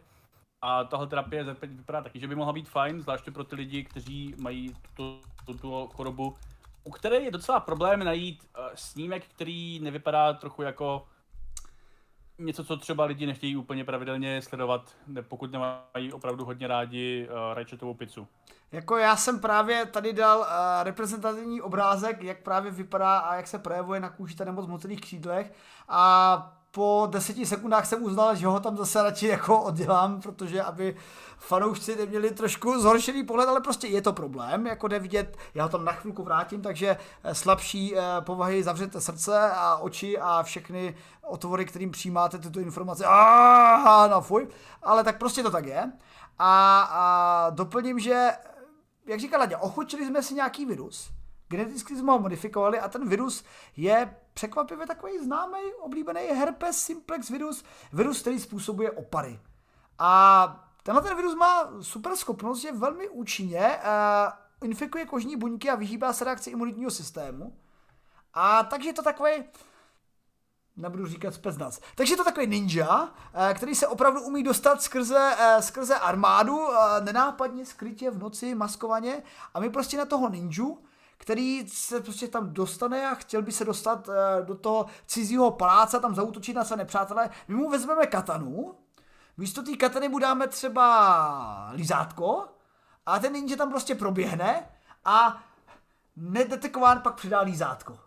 B: a tahle terapie vypadá taky, že by mohla být fajn, zvláště pro ty lidi, kteří mají tuto, tuto chorobu, u které je docela problém najít uh, snímek, který nevypadá trochu jako něco, co třeba lidi nechtějí úplně pravidelně sledovat, pokud nemají opravdu hodně rádi uh, rajčatovou pizzu.
A: Jako já jsem právě tady dal uh, reprezentativní obrázek, jak právě vypadá a jak se projevuje na kůži ta nemoc v mocených křídlech a po deseti sekundách jsem uznal, že ho tam zase radši jako oddělám, protože aby fanoušci neměli trošku zhoršený pohled, ale prostě je to problém, jako jde vidět, já ho tam na chvilku vrátím, takže eh, slabší eh, povahy zavřete srdce a oči a všechny otvory, kterým přijímáte tuto informaci, a na fuj, ale tak prostě to tak je. A, a doplním, že, jak říkala Ladě, ochočili jsme si nějaký virus, geneticky jsme ho modifikovali a ten virus je překvapivě takový známý, oblíbený herpes simplex virus, virus, který způsobuje opary. A tenhle ten virus má super schopnost, že velmi účinně uh, infikuje kožní buňky a vyhýbá se reakci imunitního systému. A takže je to takový, nebudu říkat speznac. Takže je to takový ninja, eh, který se opravdu umí dostat skrze, eh, skrze armádu, nenápadně, skrytě, v noci, maskovaně. A my prostě na toho ninju který se prostě tam dostane a chtěl by se dostat uh, do toho cizího paláce, tam zautočit na své nepřátelé. My mu vezmeme katanu, místo té katany mu dáme třeba lizátko a ten ninja tam prostě proběhne a nedetekován pak přidá lízátko.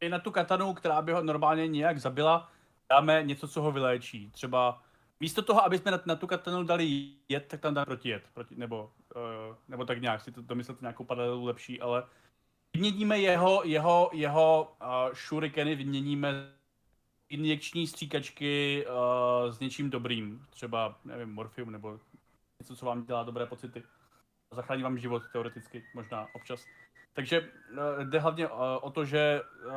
B: I na tu katanu, která by ho normálně nějak zabila, dáme něco, co ho vyléčí. Třeba místo toho, aby jsme na, na tu katanu dali jed, tak tam dáme protijed. Proti, nebo uh, nebo tak nějak si to domyslet nějakou paralelu lepší, ale vyměníme jeho, jeho, jeho uh, shurikeny, vyměníme injekční stříkačky uh, s něčím dobrým, třeba, nevím, morfium nebo něco, co vám dělá dobré pocity. Zachrání vám život teoreticky, možná občas. Takže uh, jde hlavně uh, o to, že uh,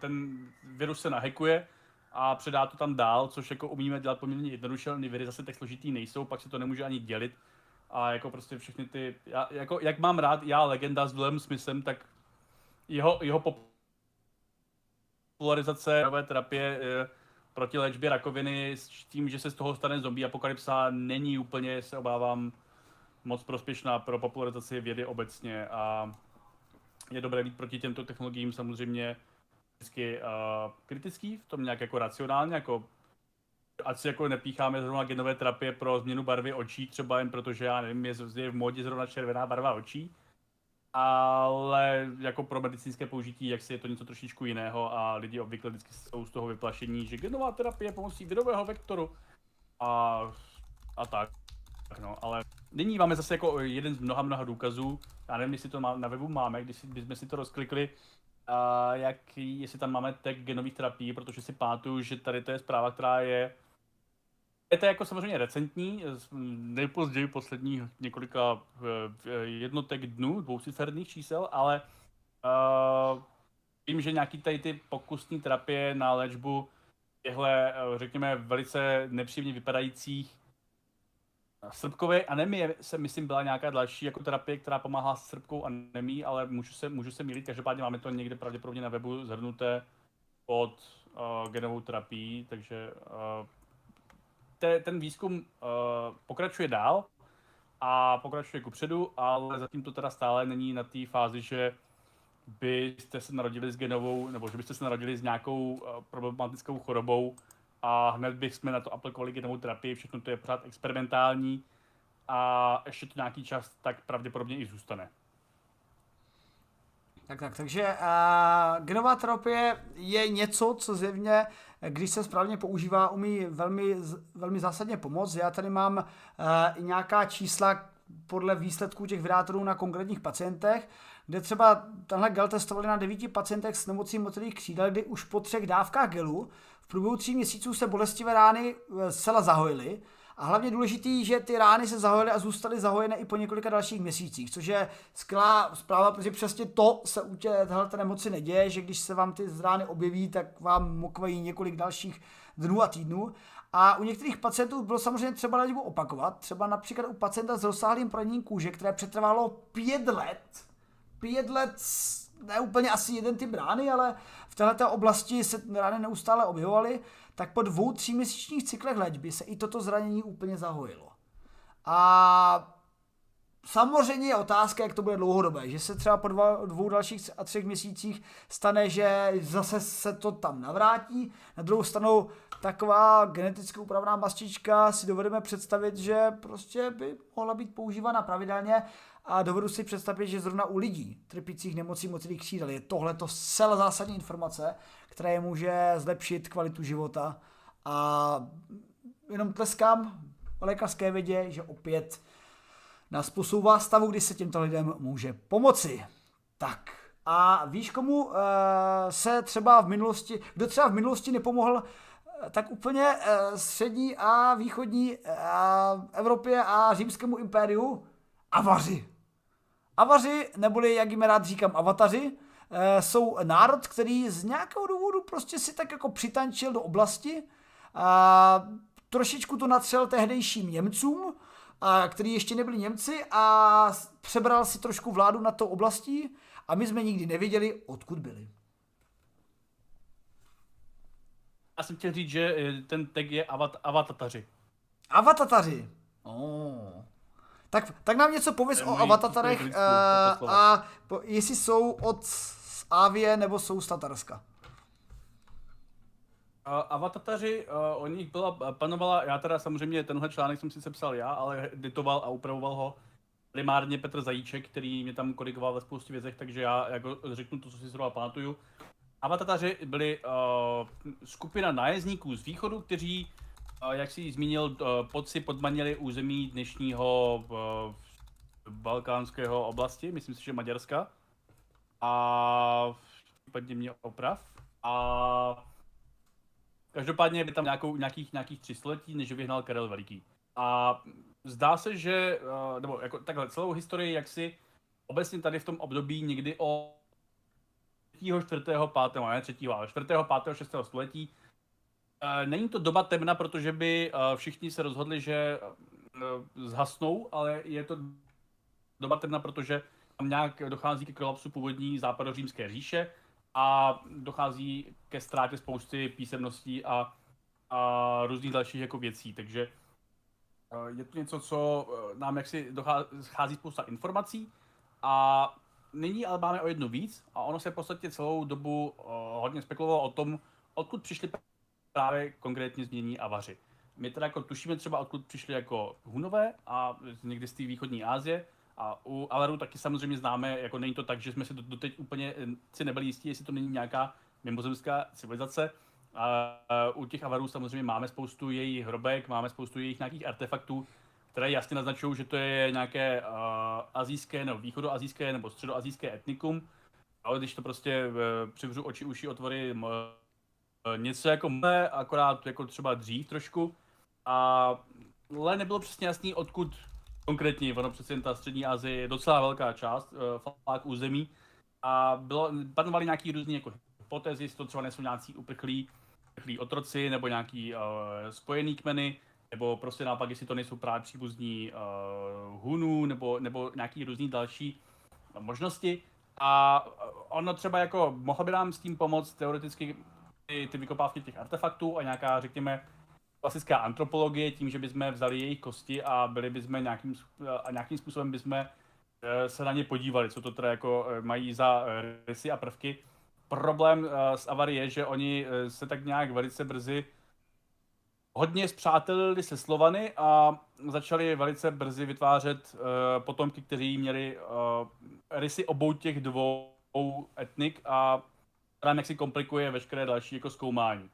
B: ten virus se nahekuje a předá to tam dál, což jako umíme dělat poměrně jednoduše, viry zase tak složitý nejsou, pak se to nemůže ani dělit. A jako prostě všechny ty, já, jako, jak mám rád já legenda s Willem Smithem, tak jeho, jeho popularizace nové terapie e, proti léčbě rakoviny s tím, že se z toho stane zombie apokalypsa, není úplně, se obávám, moc prospěšná pro popularizaci vědy obecně a je dobré být proti těmto technologiím samozřejmě vždycky uh, kritický, v tom nějak jako racionálně, jako ať si jako nepícháme zrovna genové terapie pro změnu barvy očí, třeba jen protože, já nevím, je, je v modě zrovna červená barva očí, ale jako pro medicínské použití, jak si je to něco trošičku jiného a lidi obvykle vždycky jsou z toho vyplašení, že genová terapie pomocí virového vektoru a, a tak. No, ale nyní máme zase jako jeden z mnoha, mnoha důkazů, já nevím, jestli to má, na webu máme, když jsme si to rozklikli, a jak, jestli tam máme tag genových terapií, protože si pamatuju, že tady to je zpráva, která je je to jako samozřejmě recentní, nejpozději posledních několika eh, jednotek dnů, dvouciferných čísel, ale uh, vím, že nějaký tady ty pokusní terapie na léčbu těchto, eh, řekněme, velice nepříjemně vypadajících Srbkové anemie se, myslím, byla nějaká další jako terapie, která pomáhá s srbkou anemí, ale můžu se, můžu se mýlit, každopádně máme to někde pravděpodobně na webu zhrnuté pod uh, genovou terapii, takže uh, te, ten výzkum uh, pokračuje dál a pokračuje ku předu, ale zatím to teda stále není na té fázi, že byste se narodili s genovou, nebo že byste se narodili s nějakou uh, problematickou chorobou a hned bychom na to aplikovali genovou terapii, všechno to je pořád experimentální a ještě to nějaký čas tak pravděpodobně i zůstane.
A: Tak, tak, takže uh, genová terapie je něco, co zjevně, když se správně používá, umí velmi, velmi zásadně pomoct. Já tady mám uh, i nějaká čísla podle výsledků těch vydátorů na konkrétních pacientech, kde třeba tenhle gel testovali na devíti pacientech s nemocí motylých křídel, kdy už po třech dávkách gelu průběhu tří měsíců se bolestivé rány zcela zahojily a hlavně důležitý, že ty rány se zahojily a zůstaly zahojené i po několika dalších měsících, což je skvělá zpráva, protože přesně to se u téhle nemoci neděje, že když se vám ty rány objeví, tak vám mokvají několik dalších dnů a týdnů. A u některých pacientů bylo samozřejmě třeba léčbu opakovat, třeba například u pacienta s rozsáhlým proněním kůže, které přetrvalo pět let, pět let ne úplně asi jeden typ rány, ale v této oblasti se rány neustále objevovaly, tak po dvou, tříměsíčních cyklech léčby se i toto zranění úplně zahojilo. A samozřejmě je otázka, jak to bude dlouhodobé, že se třeba po dva, dvou dalších a třech měsících stane, že zase se to tam navrátí. Na druhou stranu taková geneticky upravená mastička si dovedeme představit, že prostě by mohla být používána pravidelně a dovedu si představit, že zrovna u lidí trpících nemocí mocných křídel je tohle to zcela zásadní informace, která je může zlepšit kvalitu života a jenom tleskám lékařské vědě, že opět nás posouvá stavu, kdy se těmto lidem může pomoci. Tak a víš, komu uh, se třeba v minulosti, kdo třeba v minulosti nepomohl eh, tak úplně uh, střední a východní uh, Evropě a římskému impériu? Avaři. Avaři, neboli jak jim rád říkám avataři, jsou národ, který z nějakého důvodu prostě si tak jako přitančil do oblasti a trošičku to natřel tehdejším Němcům, a, který ještě nebyli Němci a přebral si trošku vládu na to oblastí a my jsme nikdy nevěděli, odkud byli.
B: Já jsem chtěl říct, že eh, ten tag je avat, avatataři.
A: Avatataři. Oh. Tak, tak nám něco pověz o avatatarech uh, a po, jestli jsou od Avie nebo jsou z Tatarska.
B: Uh, avatataři, uh, o nich byla, panovala, já teda samozřejmě tenhle článek jsem si psal já, ale editoval a upravoval ho primárně Petr Zajíček, který mě tam korigoval ve spoustě věcech, takže já jako řeknu to, co si zrovna pamatuju. Avatataři byli uh, skupina nájezdníků z východu, kteří jak jsi zmínil, eh, podci podmanili území dnešního eh, balkánského oblasti, myslím si, že Maďarska. A případně mě oprav. A každopádně by tam nějakou, nějakých, nějakých tři století, než vyhnal Karel Veliký. A zdá se, že, eh, nebo jako takhle celou historii, jak si obecně tady v tom období někdy o 3., 4., 5., ne 3., ale 4., 5., 6. století Eh, není to doba temna, protože by eh, všichni se rozhodli, že zhasnou, ale je to doba temna, protože tam nějak dochází ke kolapsu původní západořímské říše a dochází ke ztrátě spousty písemností a, a různých dalších jako věcí. Takže je to něco, co nám jaksi dochází spousta informací a nyní ale máme o jednu víc a ono se v podstatě celou dobu hodně spekulovalo o tom, odkud přišly právě konkrétně změní avaři. My teda jako tušíme třeba, odkud přišli jako Hunové a někdy z té východní Asie, a u Alaru taky samozřejmě známe, jako není to tak, že jsme si doteď úplně eh, si nebyli jistí, jestli to není nějaká mimozemská civilizace. A u těch Avarů samozřejmě máme spoustu jejich hrobek, máme spoustu jejich nějakých artefaktů, které jasně naznačují, že to je nějaké uh, azijské nebo východoazijské nebo středoazijské etnikum. Ale když to prostě uh, přivřu oči, uši, otvory, Eh, něco jako mé, akorát jako třeba dřív trošku. A ale nebylo přesně jasný, odkud konkrétně, ono přesně ta střední Asie je docela velká část, uh, flák území. A bylo, panovaly nějaký různý jako hypotézy, jestli to třeba nejsou nějací uprchlí, uprchlí otroci, nebo nějaký uh, spojený kmeny, nebo prostě naopak, jestli to nejsou právě příbuzní uh, Hunů, nebo, nebo nějaký různý další možnosti. A ono třeba jako, mohlo by nám s tím pomoct teoreticky ty, ty vykopávky těch artefaktů a nějaká, řekněme, klasická antropologie, tím, že bychom vzali jejich kosti a byli bychom nějakým, a nějakým způsobem bychom se na ně podívali, co to teda jako mají za rysy a prvky. Problém s Avary je, že oni se tak nějak velice brzy hodně zpřátelili se Slovany a začali velice brzy vytvářet potomky, kteří měli rysy obou těch dvou etnik a tam jak si komplikuje veškeré další jako zkoumání.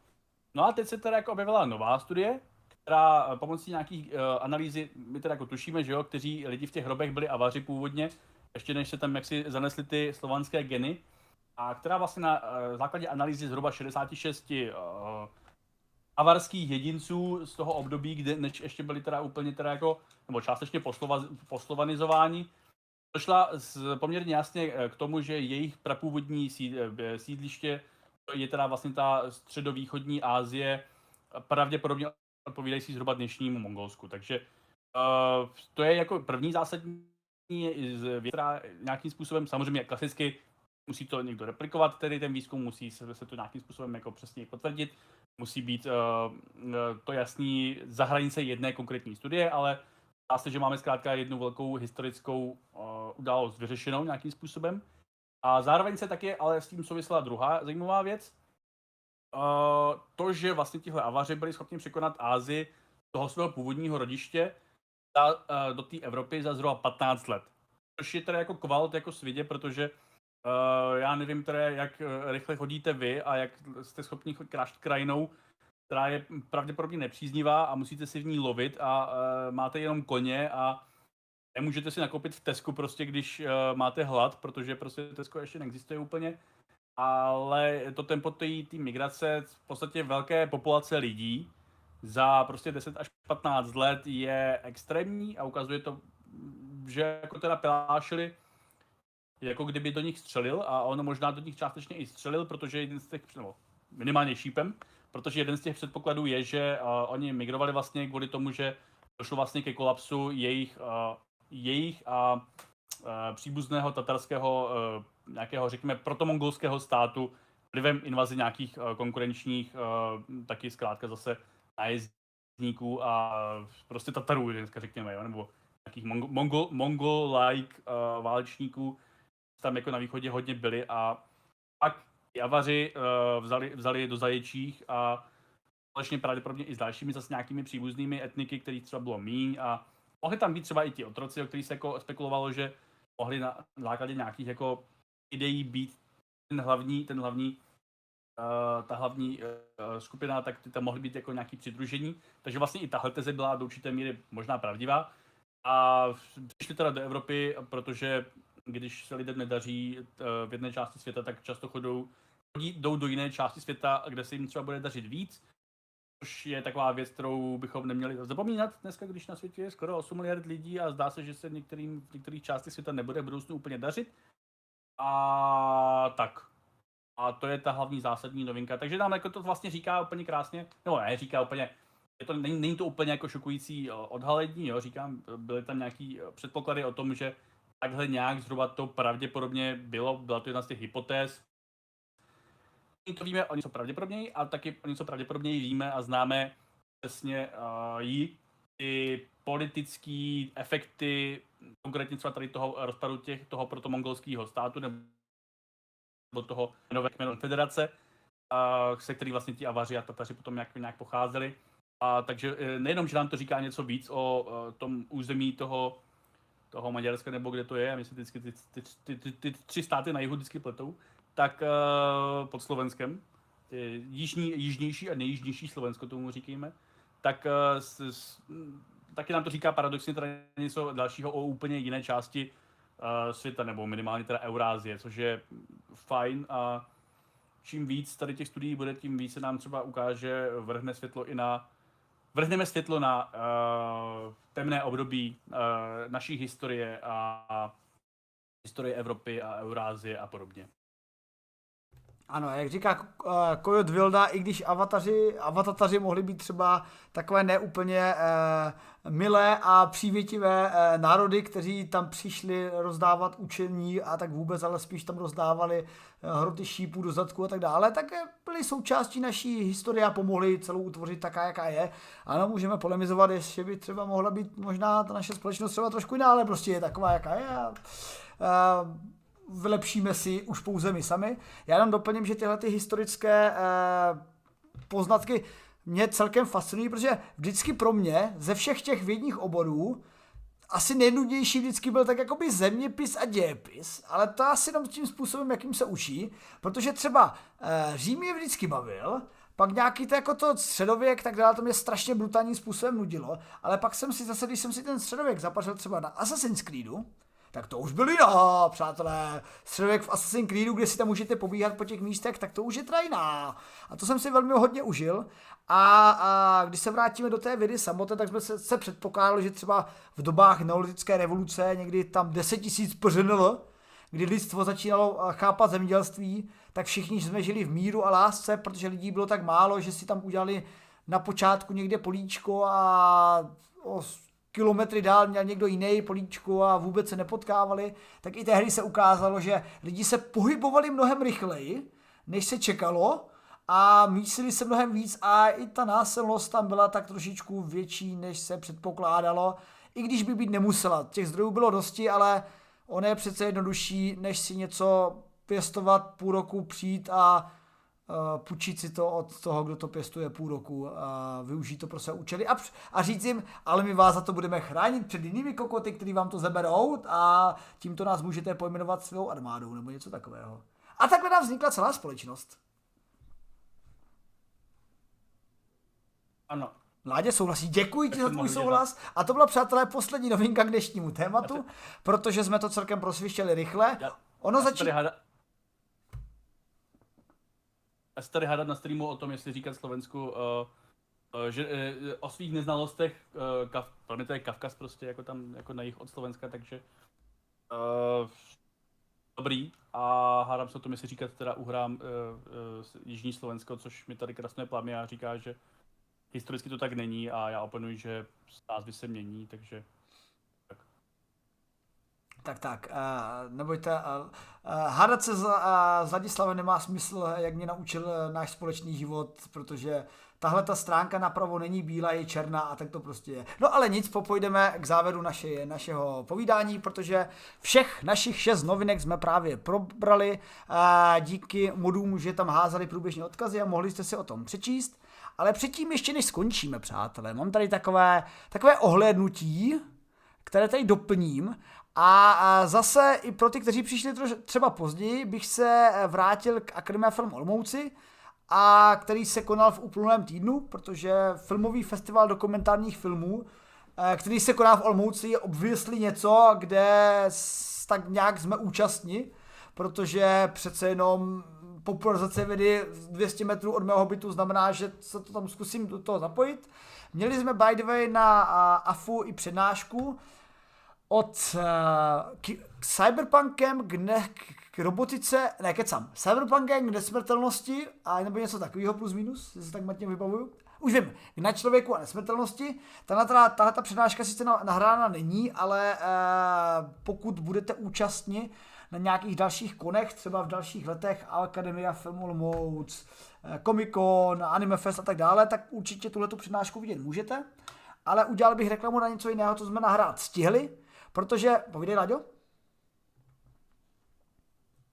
B: No a teď se teda jako objevila nová studie, která pomocí nějakých uh, analýzy, my teda jako tušíme, že jo, kteří lidi v těch hrobech byli avaři původně, ještě než se tam jaksi zanesly ty slovanské geny, a která vlastně na uh, základě analýzy zhruba 66 uh, avarských jedinců z toho období, kde než ještě byli teda úplně teda jako, nebo částečně poslova, poslovanizováni, došla z, poměrně jasně eh, k tomu, že jejich prapůvodní eh, sídliště je teda vlastně ta středovýchodní Asie, pravděpodobně odpovídající zhruba dnešnímu Mongolsku. Takže uh, to je jako první zásadní věc, která nějakým způsobem, samozřejmě klasicky musí to někdo replikovat, tedy ten výzkum musí se, se to nějakým způsobem jako přesně potvrdit musí být uh, to jasný za hranice jedné konkrétní studie, ale dá se, že máme zkrátka jednu velkou historickou uh, událost vyřešenou nějakým způsobem. A zároveň se taky ale s tím souvisela druhá zajímavá věc. Uh, to, že vlastně tihle avaři byli schopni překonat Ázii toho svého původního rodiště za, uh, do té Evropy za zhruba 15 let. Což je teda jako kvalt jako svědě, protože Uh, já nevím teda, jak eh, rychle chodíte vy a jak jste schopni krášt krajinou, která je pravděpodobně nepříznivá a musíte si v ní lovit a uh, máte jenom koně a nemůžete si nakoupit v Tesku prostě, když uh, máte hlad, protože prostě Tesco ještě neexistuje úplně. Ale to tempo té migrace, v podstatě velké populace lidí za prostě 10 až 15 let je extrémní a ukazuje to, že jako teda pilášili jako kdyby do nich střelil a on možná do nich částečně i střelil, protože jeden z těch, nebo minimálně šípem, protože jeden z těch předpokladů je, že uh, oni migrovali vlastně kvůli tomu, že došlo vlastně ke kolapsu jejich, uh, jejich a uh, příbuzného tatarského uh, nějakého, řekněme, protomongolského státu vlivem invazi nějakých uh, konkurenčních, taky zkrátka zase nájezdníků a prostě Tatarů, dneska řekněme, jo, nebo nějakých mongol, mongol-like válečníků, tam jako na východě hodně byli a pak ty avaři uh, vzali, vzali do zaječích a společně pravděpodobně i s dalšími zase nějakými příbuznými etniky, kterých třeba bylo míň a mohli tam být třeba i ti otroci, o kterých se jako spekulovalo, že mohli na základě nějakých jako ideí být ten hlavní, ten hlavní uh, ta hlavní uh, skupina, tak ty tam mohly být jako nějaký přidružení. Takže vlastně i tahle teze byla do určité míry možná pravdivá. A přišli teda do Evropy, protože když se lidem nedaří eh, v jedné části světa, tak často chodou, chodí, jdou do jiné části světa, kde se jim třeba bude dařit víc, což je taková věc, kterou bychom neměli zapomínat dneska, když na světě je skoro 8 miliard lidí a zdá se, že se některým, v některých částech světa nebude v budoucnu úplně dařit. A tak. A to je ta hlavní zásadní novinka. Takže nám jako to vlastně říká úplně krásně, no ne, říká úplně, je to, není, není to úplně jako šokující eh, odhalení, jo, říkám, byly tam nějaký eh, předpoklady o tom, že takhle nějak zhruba to pravděpodobně bylo, byla to jedna z těch hypotéz. To víme o něco pravděpodobněji, ale taky o něco pravděpodobněji víme a známe přesně uh, jí ty politické efekty, konkrétně třeba tady toho rozpadu těch, toho protomongolského státu nebo toho nové kmenové federace, uh, se který vlastně ti avaři a Tataři potom nějak, nějak pocházeli. A takže e, nejenom, že nám to říká něco víc o uh, tom území toho toho Maďarska nebo kde to je, a my si vždycky ty, ty, ty, ty, ty tři státy na jihu vždycky pletou, tak uh, pod Slovenskem, jižní, jižnější a nejjižnější Slovensko tomu říkáme, tak uh, s, s, taky nám to říká paradoxně teda něco dalšího o úplně jiné části uh, světa, nebo minimálně teda Eurázie, což je fajn a čím víc tady těch studií bude, tím více nám třeba ukáže, vrhne světlo i na vrhneme světlo na uh, temné období uh, naší historie a, a historie Evropy a Eurázie a podobně.
A: Ano, jak říká uh, Kojot Vilda, i když avataři, avatataři mohli být třeba takové neúplně uh, milé a přívětivé uh, národy, kteří tam přišli rozdávat učení a tak vůbec, ale spíš tam rozdávali uh, hroty šípů do zadku a tak dále, tak byli součástí naší historie a pomohli celou utvořit taká, jaká je. Ano, můžeme polemizovat, jestli by třeba mohla být možná ta naše společnost třeba trošku jiná, ale prostě je taková, jaká je. A vylepšíme si už pouze my sami. Já jenom doplním, že tyhle ty historické uh, poznatky mě celkem fascinují, protože vždycky pro mě ze všech těch vědních oborů asi nejnudnější vždycky byl tak jakoby zeměpis a dějepis, ale to asi jenom tím způsobem, jakým se učí, protože třeba uh, Řím je vždycky bavil, pak nějaký to jako to středověk, tak dále, to mě strašně brutálním způsobem nudilo, ale pak jsem si zase, když jsem si ten středověk zapařil třeba na Assassin's Creedu, tak to už byly jiná, přátelé. Středověk v Assassin's Creedu, kde si tam můžete pobíhat po těch místech, tak to už je trajná. A to jsem si velmi hodně užil. A, a když se vrátíme do té vědy samotné, tak jsme se, se předpokládali, že třeba v dobách neolitické revoluce, někdy tam 10 tisíc PŘNL, kdy lidstvo začínalo chápat zemědělství, tak všichni jsme žili v míru a lásce, protože lidí bylo tak málo, že si tam udělali na počátku někde políčko a kilometry dál měl někdo jiný políčku a vůbec se nepotkávali, tak i tehdy se ukázalo, že lidi se pohybovali mnohem rychleji, než se čekalo a mísili se mnohem víc a i ta násilnost tam byla tak trošičku větší, než se předpokládalo, i když by být nemusela. Těch zdrojů bylo dosti, ale ono je přece jednodušší, než si něco pěstovat půl roku, přijít a půjčit si to od toho, kdo to pěstuje půl roku a využít to pro své účely a, a říct jim, ale my vás za to budeme chránit před jinými kokoty, který vám to zeberou a tímto nás můžete pojmenovat svou armádou nebo něco takového. A takhle nám vznikla celá společnost.
B: Ano.
A: Mládě souhlasí. Děkuji ti za tvůj souhlas. A to byla, přátelé, poslední novinka k dnešnímu tématu, protože jsme to celkem prosvištěli rychle. Ono začíná...
B: Já se tady hádat na streamu o tom, jestli říkat Slovensku, uh, uh, že uh, o svých neznalostech, uh, kaf, pro mě to je Kavkaz prostě, jako tam, jako na jich od Slovenska, takže uh, dobrý. A hádám se o tom, jestli říkat teda uhrám uh, uh, Jižní Slovensko, což mi tady krásně plámě a říká, že historicky to tak není a já oponuji, že názvy se mění, takže
A: tak tak, uh, nebojte, uh, uh, hádat se uh, s Ladislavem nemá smysl, jak mě naučil uh, náš společný život, protože tahle ta stránka napravo není bílá, je černá a tak to prostě je. No ale nic, popojdeme k závěru naše, našeho povídání, protože všech našich šest novinek jsme právě probrali, uh, díky modům, že tam házali průběžně odkazy a mohli jste si o tom přečíst. Ale předtím ještě než skončíme, přátelé, mám tady takové, takové ohlédnutí, které tady doplním a zase i pro ty, kteří přišli třeba později, bych se vrátil k Akademia Film Olmouci, a který se konal v uplynulém týdnu, protože filmový festival dokumentárních filmů, eh, který se koná v Olmouci, je obviously něco, kde tak nějak jsme účastní, protože přece jenom popularizace vědy 200 metrů od mého bytu znamená, že se to tam zkusím do toho zapojit. Měli jsme by the way na AFU i přednášku, od uh, k, k cyberpunkem k, ne, k robotice, ne kecam, cyberpunkem k nesmrtelnosti a nebo něco takového plus minus, jestli se tak matně vybavuju. Už vím, na člověku a nesmrtelnosti. Tahle, tahle ta přednáška sice nahrána není, ale uh, pokud budete účastni na nějakých dalších konech, třeba v dalších letech Academia Film Olmouc, eh, Comic Con, Anime Fest a tak dále, tak určitě tuhle přednášku vidět můžete. Ale udělal bych reklamu na něco jiného, co jsme nahrát stihli, Protože, povídej, Láďo?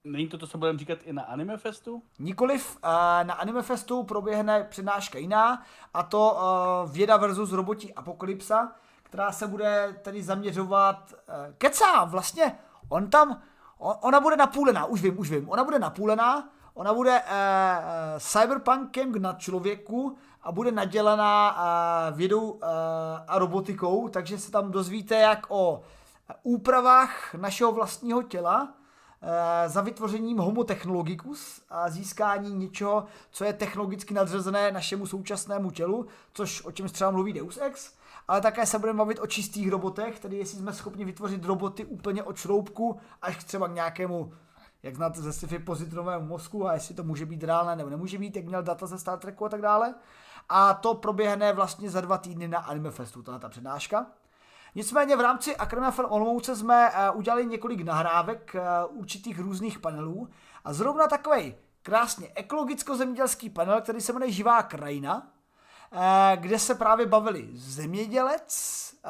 B: Není to to, co budeme říkat i na Anime Festu?
A: Nikoliv, na Anime Festu proběhne přednáška jiná, a to věda versus robotí apokalypsa, která se bude tedy zaměřovat, e, kecá, vlastně, on tam, ona bude napůlená, už vím, už vím, ona bude napůlená, ona bude cyberpunkem na člověku a bude nadělená vědou a robotikou, takže se tam dozvíte jak o úpravách našeho vlastního těla eh, za vytvořením Homo technologicus a získání něčeho, co je technologicky nadřazené našemu současnému tělu, což o čem třeba mluví Deus Ex, ale také se budeme bavit o čistých robotech, tedy jestli jsme schopni vytvořit roboty úplně od šroubku až třeba k nějakému jak znáte ze sci-fi mozku a jestli to může být reálné nebo nemůže být, jak měl data ze Star Treku a tak dále. A to proběhne vlastně za dva týdny na Anime Festu, ta přednáška. Nicméně v rámci Akademia Film Olomouce jsme uh, udělali několik nahrávek uh, určitých různých panelů. A zrovna takový krásně ekologicko-zemědělský panel, který se jmenuje Živá krajina, eh, kde se právě bavili zemědělec, eh,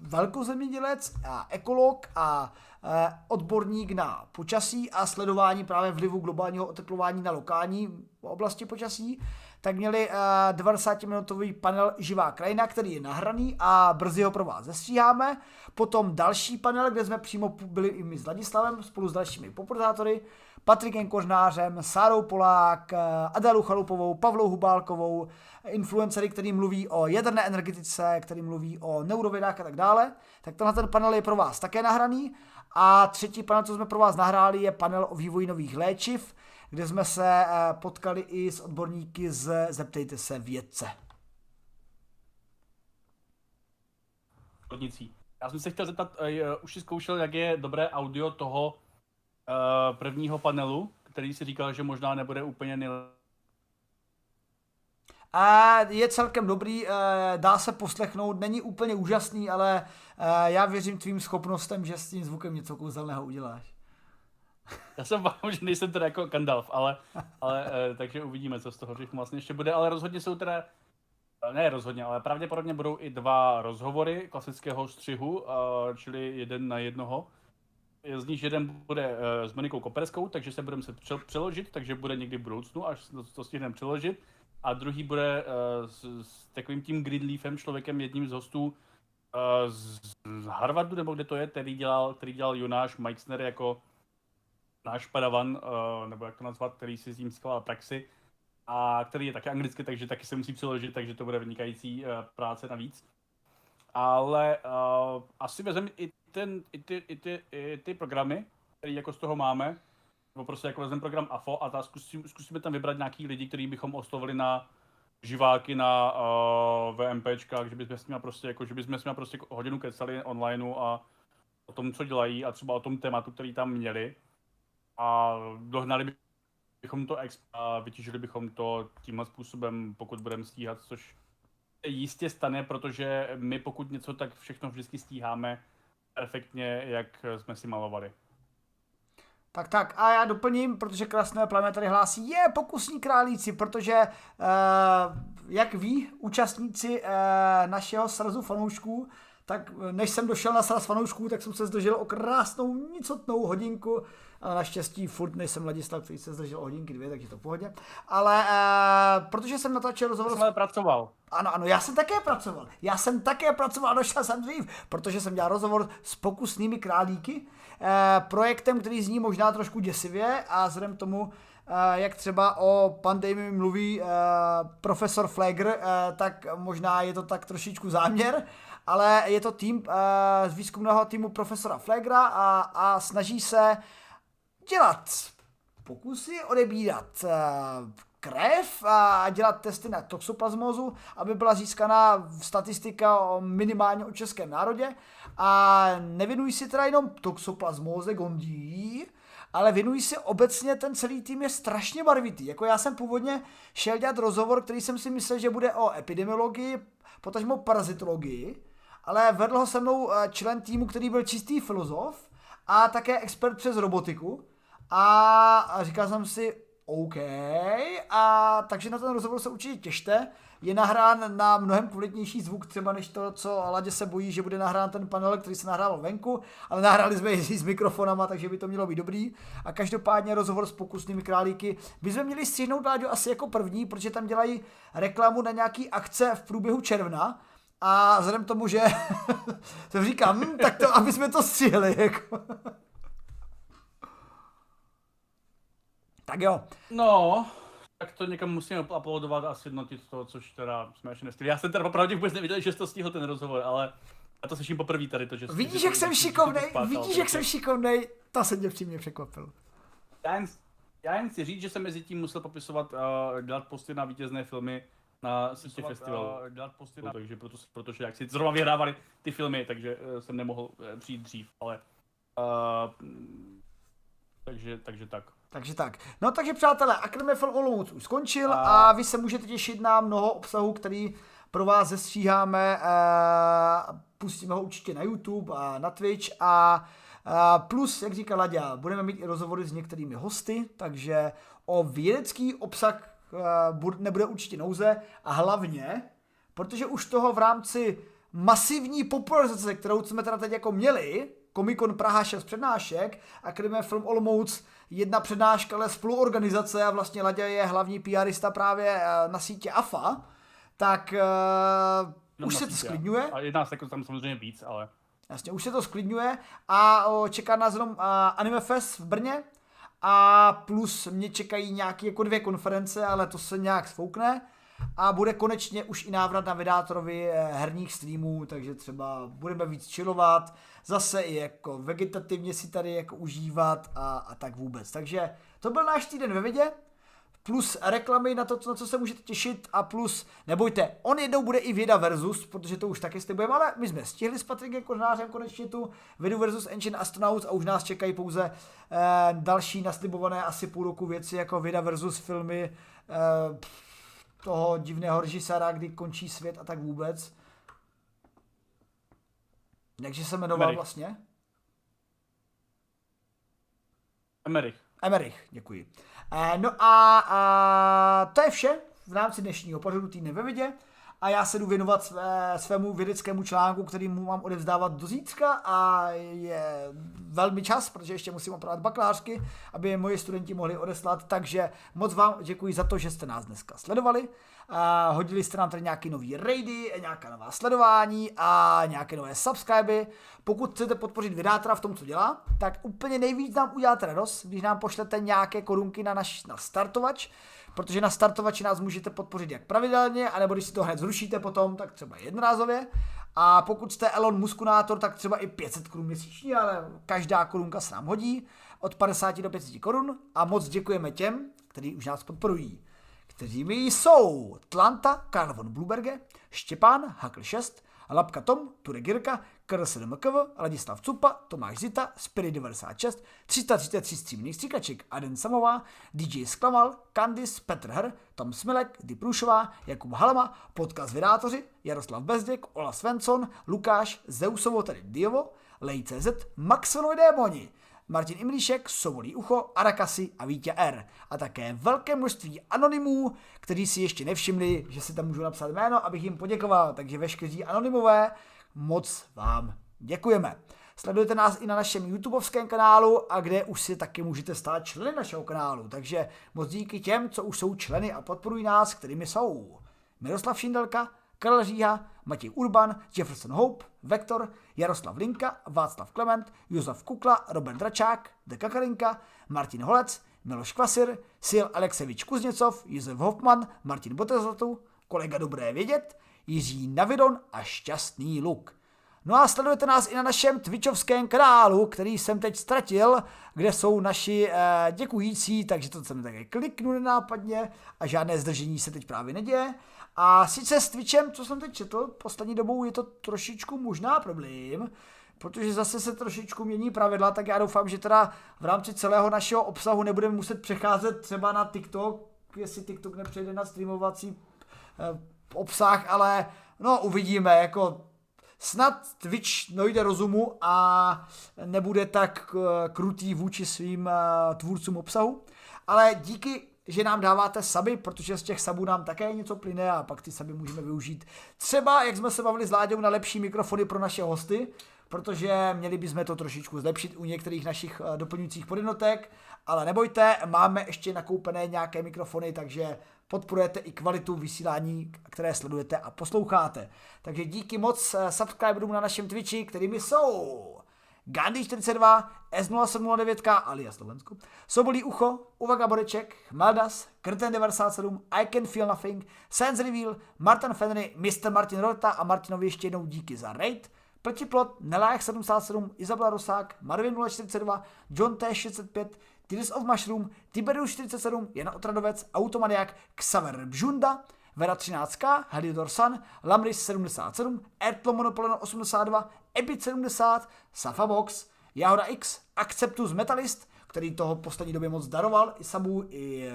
A: velkozemědělec a ekolog a eh, odborník na počasí a sledování právě vlivu globálního oteplování na lokální oblasti počasí, tak měli 90-minutový panel Živá krajina, který je nahraný a brzy ho pro vás zestříháme. Potom další panel, kde jsme přímo byli i my s Ladislavem spolu s dalšími poprodátory, Patrikem Kořnářem, Sárou Polák, eh, Adalu Chalupovou, Pavlou Hubálkovou, influencery, který mluví o jaderné energetice, který mluví o neurovědách a tak dále. Tak tenhle ten panel je pro vás také nahraný. A třetí panel, co jsme pro vás nahráli, je panel o vývoji nových léčiv, kde jsme se eh, potkali i s odborníky z Zeptejte se vědce.
B: Já jsem se chtěl zeptat, uh, už jsi zkoušel, jak je dobré audio toho uh, prvního panelu, který si říkal, že možná nebude úplně nejlepší.
A: A je celkem dobrý, dá se poslechnout, není úplně úžasný, ale já věřím tvým schopnostem, že s tím zvukem něco kouzelného uděláš.
B: Já jsem vám, že nejsem teda jako Gandalf, ale, ale uh, takže uvidíme, co z toho všechno vlastně ještě bude, ale rozhodně jsou teda ne rozhodně, ale pravděpodobně budou i dva rozhovory klasického střihu, čili jeden na jednoho z nich jeden bude s Monikou Koperskou, takže se budeme se přeložit, takže bude někdy v budoucnu, až to stihneme přeložit. A druhý bude s, s takovým tím Gridleafem, člověkem, jedním z hostů z, Harvardu, nebo kde to je, který dělal, který dělal Jonáš Meixner jako náš padavan, uh, nebo jak to nazvat, který si s ním skvělá praxi, a který je také anglicky, takže taky se musí přeložit, takže to bude vynikající uh, práce navíc. Ale uh, asi vezmeme i ten, i, ty, i, ty, i ty programy, které jako z toho máme, nebo prostě jako vezmeme program AFO a ta zkusím, zkusíme tam vybrat nějaký lidi, který bychom oslovili na živáky na uh, VMPčkách, že bychom s nimi prostě, jako, že bychom s nimi prostě hodinu kecali online a o tom, co dělají a třeba o tom tématu, který tam měli. A dohnali bychom to exp a vytížili bychom to tímhle způsobem, pokud budeme stíhat, což jistě stane, protože my pokud něco, tak všechno vždycky stíháme perfektně, jak jsme si malovali.
A: Tak tak, a já doplním, protože Krásné plané tady hlásí, je pokusní králíci, protože, uh, jak ví účastníci uh, našeho srazu fanoušků, tak než jsem došel na sraz fanoušků, tak jsem se zdržel o krásnou nicotnou hodinku ale naštěstí furt nejsem Ladislav, který se zdržel hodinky dvě, takže to v pohodě. Ale uh, protože jsem natáčel rozhovor...
B: Jsem pracoval.
A: Ano, ano, já jsem také pracoval. Já jsem také pracoval, došel jsem dřív, protože jsem dělal rozhovor s pokusnými králíky, uh, projektem, který zní možná trošku děsivě a vzhledem tomu, uh, jak třeba o pandemii mluví uh, profesor Flegr, uh, tak možná je to tak trošičku záměr, ale je to tým uh, z výzkumného týmu profesora Flegra a, a snaží se dělat pokusy, odebírat eh, krev a dělat testy na toxoplasmózu, aby byla získaná statistika o minimálně o českém národě. A nevěnují si teda jenom toxoplasmóze gondí, ale věnují si obecně, ten celý tým je strašně barvitý. Jako já jsem původně šel dělat rozhovor, který jsem si myslel, že bude o epidemiologii, potažmo parazitologii, ale vedl ho se mnou eh, člen týmu, který byl čistý filozof a také expert přes robotiku. A, říkal jsem si, OK, a takže na ten rozhovor se určitě těšte. Je nahrán na mnohem kvalitnější zvuk třeba než to, co Ladě se bojí, že bude nahrán ten panel, který se nahrával venku, ale nahráli jsme i s mikrofonama, takže by to mělo být dobrý. A každopádně rozhovor s pokusnými králíky bychom měli střihnout Láďo asi jako první, protože tam dělají reklamu na nějaký akce v průběhu června, a vzhledem tomu, že jsem říkám, hm, tak to, aby jsme to střihli. Jako. Tak jo.
B: No, tak to někam musíme uploadovat a sjednotit to, což teda jsme ještě nestihli. Já jsem teda opravdu vůbec nevěděl, že jsi to stihl ten rozhovor, ale já to slyším poprvé tady, to, že
A: Vidíš, jak jsem šikovnej, vidíš, jak jsem šikovnej, to se mě přímě překvapil.
B: Já jen, já jen chci říct, že jsem mezi tím musel popisovat, uh, dělat posty na vítězné filmy na sítě festivalu. Uh, dělat posty na... Takže proto, protože jak si zrovna vyhrávali ty filmy, takže uh, jsem nemohl uh, přijít dřív, ale uh, takže, takže tak.
A: Takže tak. No takže přátelé, Akademie Olomouc už skončil a... a vy se můžete těšit na mnoho obsahu, který pro vás zestříháme. E, pustíme ho určitě na YouTube a na Twitch a plus, jak říká Laďa, budeme mít i rozhovory s některými hosty, takže o vědecký obsah nebude určitě nouze a hlavně, protože už toho v rámci masivní popularizace, kterou jsme teda teď jako měli, Comic-Con Praha 6 přednášek a Krime Film Olomouc jedna přednáška, ale spoluorganizace a vlastně Ladě je hlavní PRista právě eh, na sítě AFA, tak uh, už se to sklidňuje.
B: A jedná se jako tam samozřejmě víc, ale...
A: Jasně, už se to sklidňuje a o, čeká nás jenom uh, Anime Fest v Brně a plus mě čekají nějaké jako dvě konference, ale to se nějak sfoukne a bude konečně už i návrat na Vedátorovi herních streamů, takže třeba budeme víc chillovat, zase i jako vegetativně si tady jako užívat a, a tak vůbec. Takže to byl náš týden ve vědě, plus reklamy na to, na co se můžete těšit a plus, nebojte, on jednou bude i věda versus, protože to už taky slibujeme, ale my jsme stihli s Patrikem Kořnářem konečně tu vědu versus Engine Astronauts a už nás čekají pouze eh, další naslibované asi půl roku věci jako věda versus filmy eh, toho divného režiséra, kdy končí svět a tak vůbec. Jakže se jmenoval Emerich. vlastně?
B: Emerich.
A: Emerich, děkuji. E, no a, a to je vše v rámci dnešního pořadu týdne ve vidě a já se jdu věnovat své, svému vědeckému článku, který mu mám odevzdávat do zítřka. A je velmi čas, protože ještě musím opravovat bakalářky, aby je moji studenti mohli odeslat, takže moc vám děkuji za to, že jste nás dneska sledovali. A hodili jste nám tady nějaký nový raidy, nějaká nová sledování a nějaké nové subscriby. Pokud chcete podpořit vydátora v tom, co dělá, tak úplně nejvíc nám uděláte radost, když nám pošlete nějaké korunky na náš na startovač, protože na startovači nás můžete podpořit jak pravidelně, anebo když si to hned zrušíte potom, tak třeba jednorázově. A pokud jste Elon Muskunátor, tak třeba i 500 korun měsíčně, ale každá korunka se nám hodí od 50 do 500 korun a moc děkujeme těm, kteří už nás podporují kterými jsou Tlanta, Karl von Bluberge, Štěpán, Hakl 6, Lapka Tom, Ture Girka, Karl MKV, Ladislav Cupa, Tomáš Zita, Spirit 96, 333 stříbrných stříkaček, Aden Samová, DJ Sklamal, Kandis, Petr Hr, Tom Smilek, Diprušová, Jakub Halama, Podcast Vydátoři, Jaroslav Bezděk, Ola Svensson, Lukáš, Zeusovo, tedy Diovo, Lej.cz, Maxonovi démoni, Martin Imlíšek, Sovolí ucho, Arakasi a Vítě R. A také velké množství anonymů, kteří si ještě nevšimli, že si tam můžu napsat jméno, abych jim poděkoval. Takže veškeří anonymové, moc vám děkujeme. Sledujete nás i na našem YouTubeovském kanálu a kde už si taky můžete stát členy našeho kanálu. Takže moc díky těm, co už jsou členy a podporují nás, kterými jsou Miroslav Šindelka, Karel Říha, Matěj Urban, Jefferson Hope, Vektor, Jaroslav Linka, Václav Klement, Josef Kukla, Robert Dračák, Deka Karinka, Martin Holec, Miloš Kvasir, Sil Aleksevič Kuzněcov, Josef Hoffman, Martin Botezlatu, kolega Dobré vědět, Jiří Navidon a Šťastný Luk. No a sledujete nás i na našem Twitchovském kanálu, který jsem teď ztratil, kde jsou naši eh, děkující, takže to jsem také kliknu nenápadně a žádné zdržení se teď právě neděje. A sice s Twitchem, co jsem teď četl, poslední dobou je to trošičku možná problém, protože zase se trošičku mění pravidla, tak já doufám, že teda v rámci celého našeho obsahu nebudeme muset přecházet třeba na TikTok, jestli TikTok nepřejde na streamovací eh, obsah, ale no uvidíme, jako snad Twitch dojde rozumu a nebude tak eh, krutý vůči svým eh, tvůrcům obsahu, ale díky že nám dáváte saby, protože z těch sabů nám také něco plyne a pak ty saby můžeme využít. Třeba, jak jsme se bavili s Láďou, na lepší mikrofony pro naše hosty, protože měli bychom to trošičku zlepšit u některých našich eh, doplňujících podjednotek, ale nebojte, máme ještě nakoupené nějaké mikrofony, takže podporujete i kvalitu vysílání, které sledujete a posloucháte. Takže díky moc eh, subscriberům na našem Twitchi, kterými jsou Gandhi 42, S0709 alias Slovensko, Sobolí ucho, Uvaga Boreček, Maldas, Krten 97, I Can Feel Nothing, Sans Reveal, Martin Fenry, Mr. Martin Rota a Martinovi ještě jednou díky za raid, Pltiplot, Nelájach 77, Izabela Rosák, Marvin 042, John T65, Tears of Mushroom, Tiberius 47, Jana Otradovec, Automaniak, Xaver Bžunda, Vera 13, Helidor Sun, Lamris 77, Ertlo Monopolino 82, Ebit 70, Safabox, Jahoda X, Acceptus Metalist, který toho v poslední době moc daroval, i sabu, i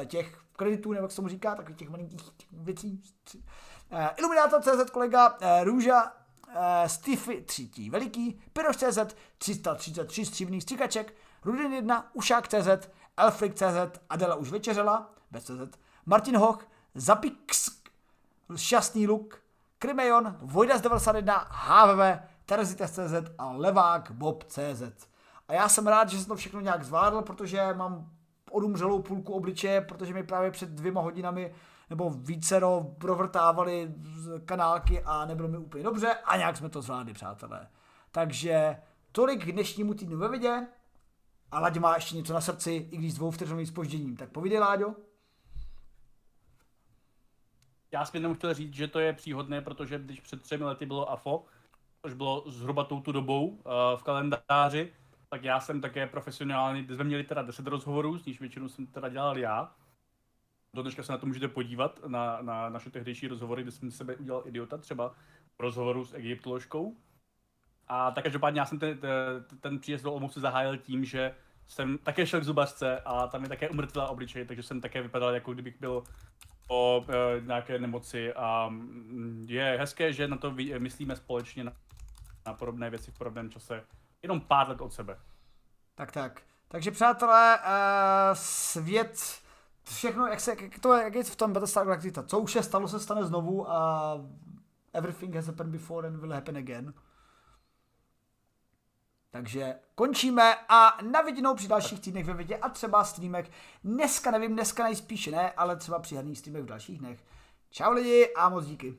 A: eh, těch kreditů, nebo jak se tomu říká, takových těch malinkých věcí. Uh, Illuminator CZ kolega, uh, Růža, Stiffy třítí veliký, Piroš.cz 333 stříbrných stříkaček, Rudin 1, Ušák.cz, Elfrik.cz, Adela už večeřela, bez CZ, Martin Hoch, Zapix, Šťastný luk, Krimejon, Vojda z 91, HVV, Terezites.cz a Levák Bob.cz. A já jsem rád, že jsem to všechno nějak zvládl, protože mám odumřelou půlku obličeje, protože mi právě před dvěma hodinami nebo vícero provrtávali kanálky a nebylo mi úplně dobře a nějak jsme to zvládli, přátelé. Takže tolik k dnešnímu týdnu ve vidě. A Laďo má ještě něco na srdci, i když s dvouvteřinovým spožděním. Tak povídej, Láďo.
B: Já jsem jenom chtěl říct, že to je příhodné, protože když před třemi lety bylo AFO, což bylo zhruba touto dobou uh, v kalendáři, tak já jsem také profesionální, jsme měli teda 10 rozhovorů, z nich většinu jsem teda dělal já. Do dneška se na to můžete podívat, na, na naše tehdejší rozhovory, kde jsem sebe udělal idiota, třeba rozhovoru s egyptoložkou. A tak každopádně já jsem ten, ten, ten příjezd do Olomouce zahájil tím, že jsem také šel k zubařce a tam je také umrtvila obličej, takže jsem také vypadal, jako kdybych byl o e, nějaké nemoci a mm, je hezké, že na to myslíme společně na, na podobné věci v podobném čase, jenom pár let od sebe.
A: Tak tak. Takže přátelé, uh, svět, všechno, jak, se, jak, to, jak je v tom Battlestar Galactica, co už se stalo, se stane znovu a everything has happened before and will happen again. Takže končíme a na viděnou při dalších týdnech ve vědě a třeba streamek. Dneska nevím, dneska nejspíše ne, ale třeba při herních streamech v dalších dnech. Čau lidi a moc díky.